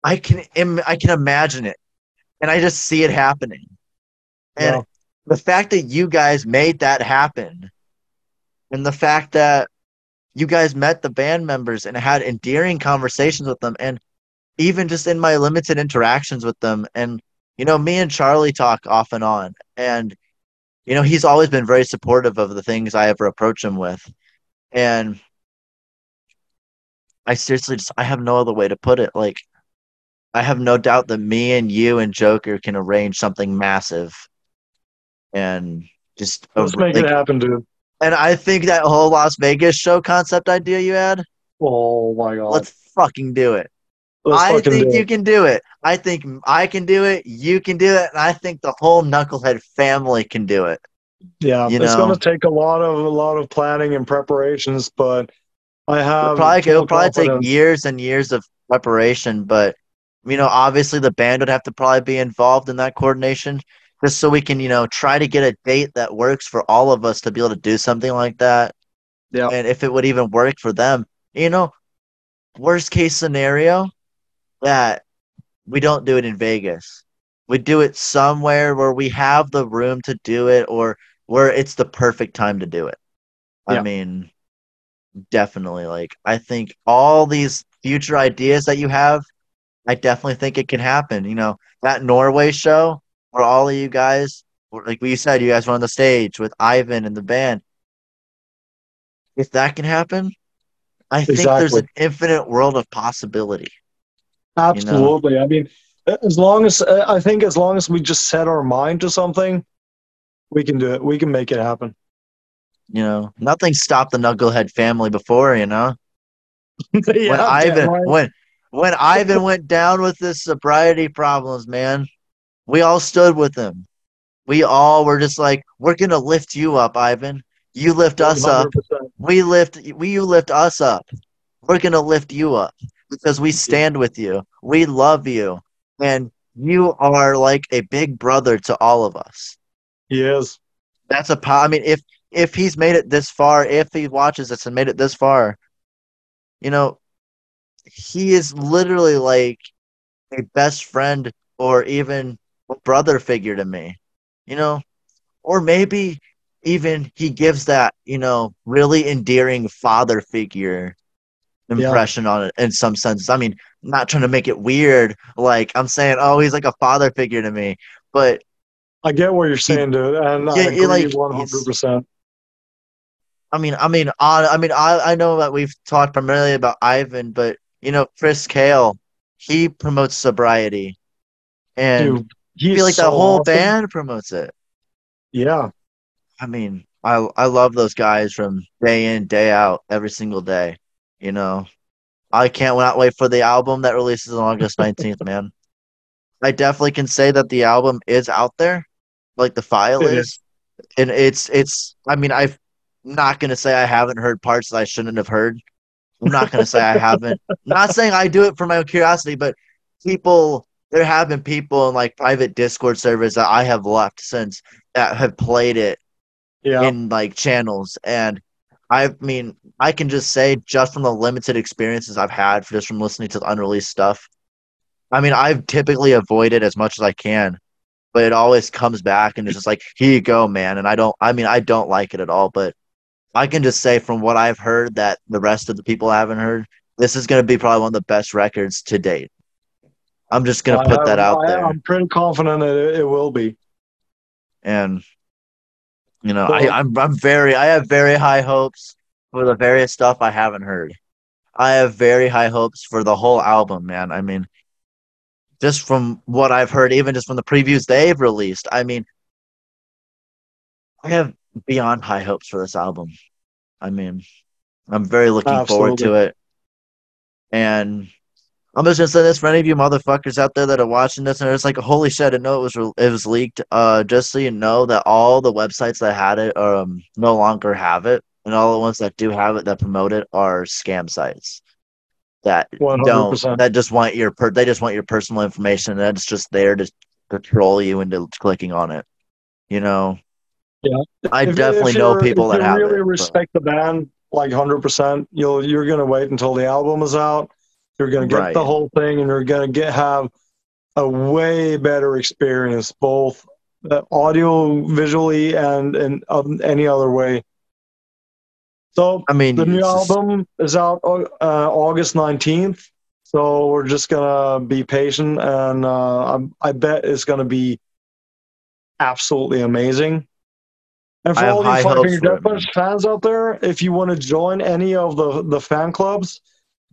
I can I can imagine it. And I just see it happening. And the fact that you guys made that happen and the fact that you guys met the band members and had endearing conversations with them and even just in my limited interactions with them and you know me and charlie talk off and on and you know he's always been very supportive of the things i ever approach him with and i seriously just i have no other way to put it like i have no doubt that me and you and joker can arrange something massive and just let's make like, it happen dude and I think that whole Las Vegas show concept idea you had. Oh my god! Let's fucking do it. Let's I think you can do it. I think I can do it. You can do it, and I think the whole Knucklehead family can do it. Yeah, you it's going to take a lot of a lot of planning and preparations, but I have it'll probably it'll probably take years and years of preparation. But you know, obviously the band would have to probably be involved in that coordination just so we can, you know, try to get a date that works for all of us to be able to do something like that. Yeah. And if it would even work for them, you know, worst case scenario that we don't do it in Vegas. We do it somewhere where we have the room to do it or where it's the perfect time to do it. Yeah. I mean, definitely like I think all these future ideas that you have, I definitely think it can happen. You know, that Norway show, where all of you guys, like we said, you guys were on the stage with Ivan and the band. If that can happen, I exactly. think there's an infinite world of possibility. Absolutely. You know? I mean, as long as uh, I think as long as we just set our mind to something, we can do it. We can make it happen. You know, nothing stopped the Knucklehead family before. You know, yeah, when Ivan right. when when Ivan went down with his sobriety problems, man, we all stood with him. We all were just like, we're gonna lift you up, Ivan. You lift us 100%. up. We lift we you lift us up. We're gonna lift you up because we stand with you. We love you. And you are like a big brother to all of us. He is. That's a I mean, if if he's made it this far, if he watches this and made it this far, you know, he is literally like a best friend or even brother figure to me, you know, or maybe even he gives that, you know, really endearing father figure impression yeah. on it in some sense. I mean, I'm not trying to make it weird. Like I'm saying, oh, he's like a father figure to me, but I get what you're saying, he, dude, and yeah, I agree like, 100. percent I mean, I mean, I, I mean, I, I know that we've talked primarily about Ivan, but you know, Chris Kael, he promotes sobriety, and dude, I feel like so the whole awesome. band promotes it. Yeah. I mean, I I love those guys from day in, day out, every single day. You know, I can't not wait for the album that releases on August 19th, man. I definitely can say that the album is out there, like the file it is. is. And it's it's I mean, I'm not gonna say I haven't heard parts that I shouldn't have heard. I'm not gonna say I haven't. I'm not saying I do it for my own curiosity, but people there have been people in like private Discord servers that I have left since that have played it yeah. in like channels. And I mean, I can just say just from the limited experiences I've had just from listening to the unreleased stuff. I mean, I've typically avoided as much as I can, but it always comes back and it's just like, here you go, man. And I don't, I mean, I don't like it at all, but I can just say from what I've heard that the rest of the people haven't heard, this is going to be probably one of the best records to date. I'm just gonna put I, that out I, there. I'm pretty confident that it, it will be. And you know, I, I'm I'm very I have very high hopes for the various stuff I haven't heard. I have very high hopes for the whole album, man. I mean, just from what I've heard, even just from the previews they've released, I mean, I have beyond high hopes for this album. I mean, I'm very looking oh, forward to it. And I'm just gonna say this for any of you motherfuckers out there that are watching this, and it's like, holy shit! I didn't know it was it was leaked. Uh, just so you know that all the websites that had it um no longer have it, and all the ones that do have it that promote it are scam sites that 100%. don't that just want your per they just want your personal information, and that's just there to control you into clicking on it. You know. Yeah, I if, definitely if know people that have really it, respect but. the band like hundred percent. You'll you're gonna wait until the album is out you're going to get right. the whole thing, and you're going to get have a way better experience, both uh, audio, visually, and in um, any other way. So I mean, the new album is out uh, August nineteenth. So we're just gonna be patient, and uh, I, I bet it's gonna be absolutely amazing. And for all you fucking Death Punch fans out there, if you want to join any of the the fan clubs,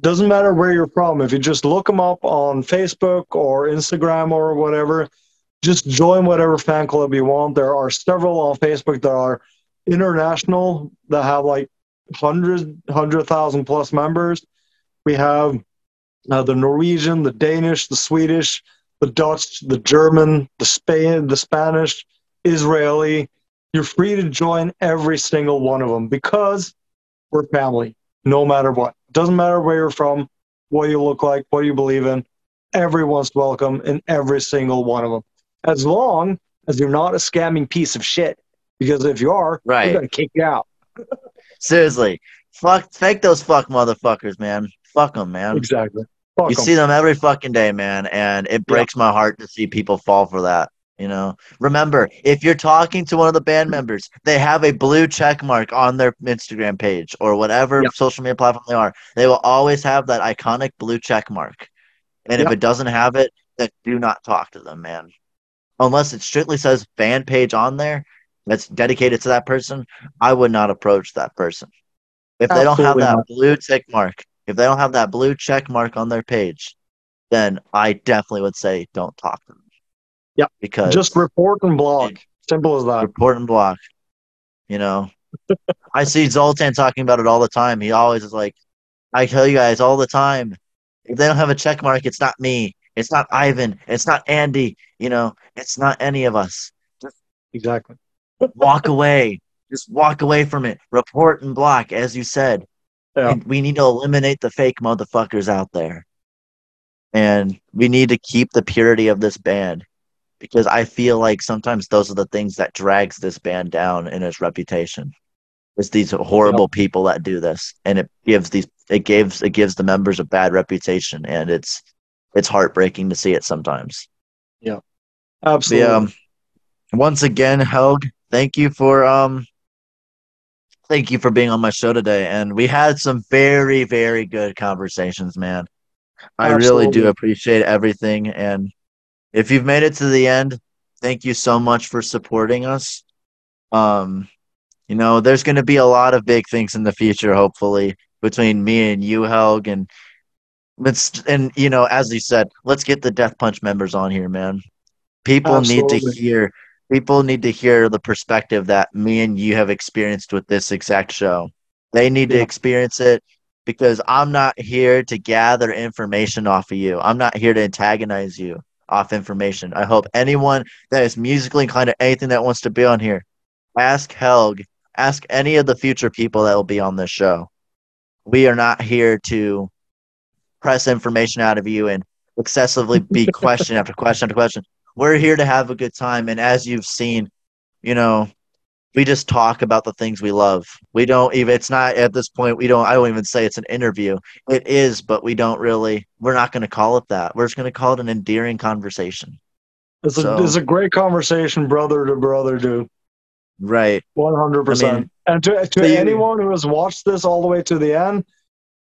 doesn't matter where you're from. If you just look them up on Facebook or Instagram or whatever, just join whatever fan club you want. There are several on Facebook that are international that have like hundred hundred thousand plus members. We have uh, the Norwegian, the Danish, the Swedish, the Dutch, the German, the Spain, the Spanish, Israeli. You're free to join every single one of them because we're family, no matter what. Doesn't matter where you're from, what you look like, what you believe in. Everyone's welcome in every single one of them. As long as you're not a scamming piece of shit. Because if you are, right. we're gonna kick you out. Seriously. Fuck fake those fuck motherfuckers, man. Fuck them, man. Exactly. Fuck you em. see them every fucking day, man, and it breaks yeah. my heart to see people fall for that. You know, remember if you're talking to one of the band mm-hmm. members, they have a blue check mark on their Instagram page or whatever yep. social media platform they are. They will always have that iconic blue check mark. And yep. if it doesn't have it, then do not talk to them, man. Unless it strictly says fan page on there that's dedicated to that person, I would not approach that person. If they don't have that not. blue check mark, if they don't have that blue check mark on their page, then I definitely would say don't talk to them. Yeah. Because just report and block. Simple as that. Report and block. You know, I see Zoltan talking about it all the time. He always is like, I tell you guys all the time, if they don't have a check mark, it's not me. It's not Ivan. It's not Andy. You know, it's not any of us. Just exactly. walk away. Just walk away from it. Report and block, as you said. Yeah. we need to eliminate the fake motherfuckers out there. And we need to keep the purity of this band because I feel like sometimes those are the things that drags this band down in its reputation. It's these horrible yep. people that do this, and it gives these it gives it gives the members a bad reputation, and it's it's heartbreaking to see it sometimes. Yeah, absolutely. But, um, once again, Helg, thank you for um, thank you for being on my show today, and we had some very very good conversations, man. I Absolutely. really do appreciate everything, and if you've made it to the end, thank you so much for supporting us. Um, you know, there's going to be a lot of big things in the future, hopefully, between me and you, Helg, and let's and you know, as you said, let's get the Death Punch members on here, man. People Absolutely. need to hear. People need to hear the perspective that me and you have experienced with this exact show. They need yeah. to experience it because I'm not here to gather information off of you. I'm not here to antagonize you off information. I hope anyone that is musically inclined to anything that wants to be on here, ask Helg, ask any of the future people that will be on this show. We are not here to press information out of you and excessively be question after question after question. We're here to have a good time. And as you've seen, you know, we just talk about the things we love. We don't even it's not at this point we don't I don't even say it's an interview. It is, but we don't really we're not going to call it that. We're just going to call it an endearing conversation. It's so, a it's a great conversation brother to brother dude. Right. 100%. I mean, and to to the, anyone who has watched this all the way to the end,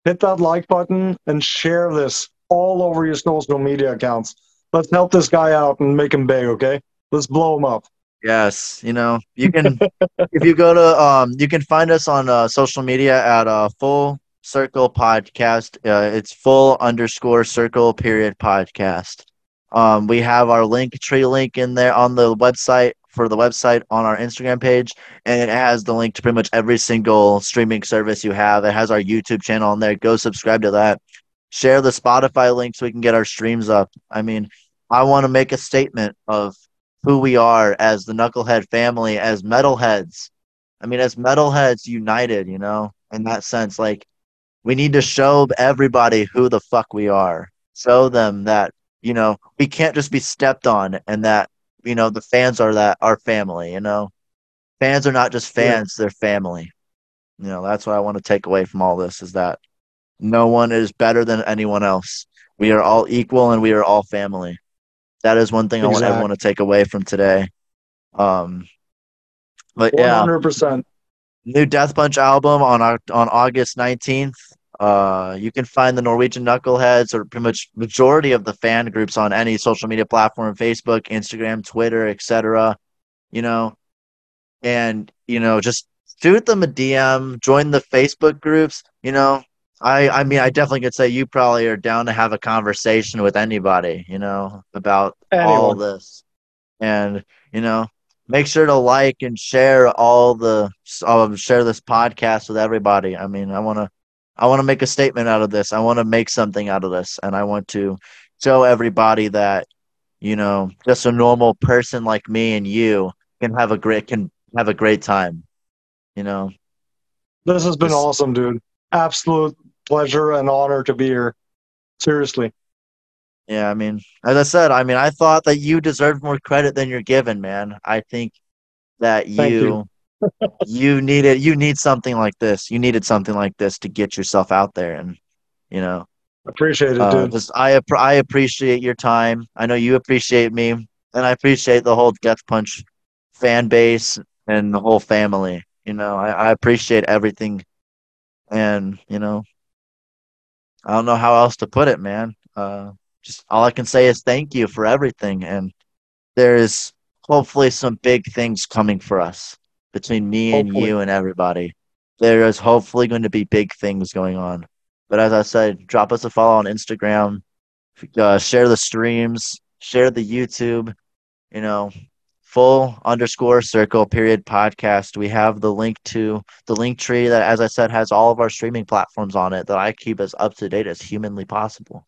hit that like button and share this all over your social media accounts. Let's help this guy out and make him big, okay? Let's blow him up. Yes, you know you can if you go to um you can find us on uh, social media at uh, Full Circle Podcast. Uh, it's full underscore circle period podcast. Um, we have our link tree link in there on the website for the website on our Instagram page, and it has the link to pretty much every single streaming service you have. It has our YouTube channel on there. Go subscribe to that. Share the Spotify link so we can get our streams up. I mean, I want to make a statement of who we are as the Knucklehead family, as metalheads. I mean, as metalheads united, you know, in that sense. Like, we need to show everybody who the fuck we are. Show them that, you know, we can't just be stepped on and that, you know, the fans are that our family, you know. Fans are not just fans, yeah. they're family. You know, that's what I want to take away from all this is that no one is better than anyone else. We are all equal and we are all family. That is one thing exactly. I want everyone to take away from today. Um, but 100%. yeah, 100%. New Death Punch album on on August 19th. Uh, you can find the Norwegian Knuckleheads or pretty much majority of the fan groups on any social media platform: Facebook, Instagram, Twitter, etc. You know, and you know, just shoot them a DM, join the Facebook groups. You know, I I mean I definitely could say you probably are down to have a conversation with anybody, you know, about Anyone. all this. And, you know, make sure to like and share all the uh, share this podcast with everybody. I mean, I want to I want to make a statement out of this. I want to make something out of this and I want to show everybody that you know, just a normal person like me and you can have a great can have a great time. You know. This has been awesome, dude. Absolute pleasure and honor to be here. Seriously. Yeah, I mean, as I said, I mean, I thought that you deserved more credit than you're given, man. I think that you you. you needed you need something like this. You needed something like this to get yourself out there, and you know. Appreciate it, uh, dude. Just, I I appreciate your time. I know you appreciate me, and I appreciate the whole Death Punch fan base and the whole family. You know, I, I appreciate everything, and you know, I don't know how else to put it, man. Uh, just all I can say is thank you for everything, and there is hopefully some big things coming for us between me hopefully. and you and everybody. There is hopefully going to be big things going on. But as I said, drop us a follow on Instagram, uh, share the streams, share the YouTube. You know, full underscore circle period podcast. We have the link to the link tree that, as I said, has all of our streaming platforms on it that I keep as up to date as humanly possible.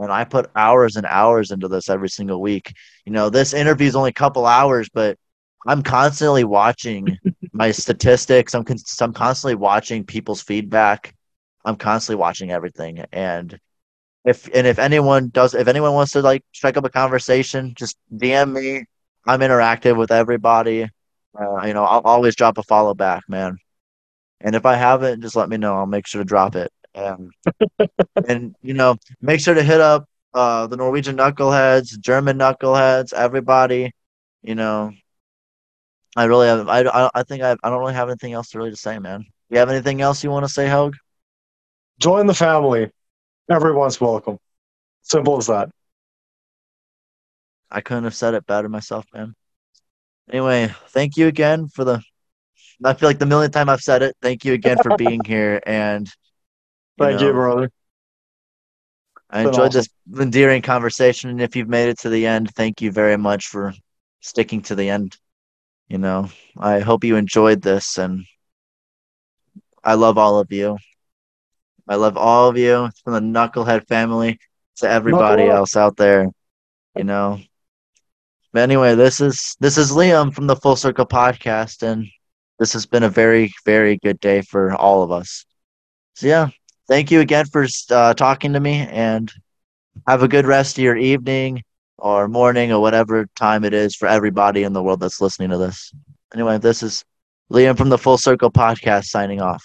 And I put hours and hours into this every single week. You know, this interview is only a couple hours, but I'm constantly watching my statistics. I'm, con- I'm constantly watching people's feedback. I'm constantly watching everything. And if and if anyone does, if anyone wants to like strike up a conversation, just DM me I'm interactive with everybody. Uh, you know, I'll always drop a follow back, man. And if I haven't, just let me know. I'll make sure to drop it. And and you know, make sure to hit up uh, the Norwegian knuckleheads, German knuckleheads, everybody. You know, I really have. I I think I I don't really have anything else to really to say, man. You have anything else you want to say, Hogue? Join the family. Everyone's welcome. Simple as that. I couldn't have said it better myself, man. Anyway, thank you again for the. I feel like the millionth time I've said it. Thank you again for being here, and you thank know, you, brother. I enjoyed awesome. this endearing conversation, and if you've made it to the end, thank you very much for sticking to the end. You know, I hope you enjoyed this, and I love all of you. I love all of you from the Knucklehead family to everybody else out there. You know, but anyway, this is this is Liam from the Full Circle Podcast, and this has been a very very good day for all of us. So yeah, thank you again for uh, talking to me, and have a good rest of your evening or morning or whatever time it is for everybody in the world that's listening to this. Anyway, this is Liam from the Full Circle Podcast signing off.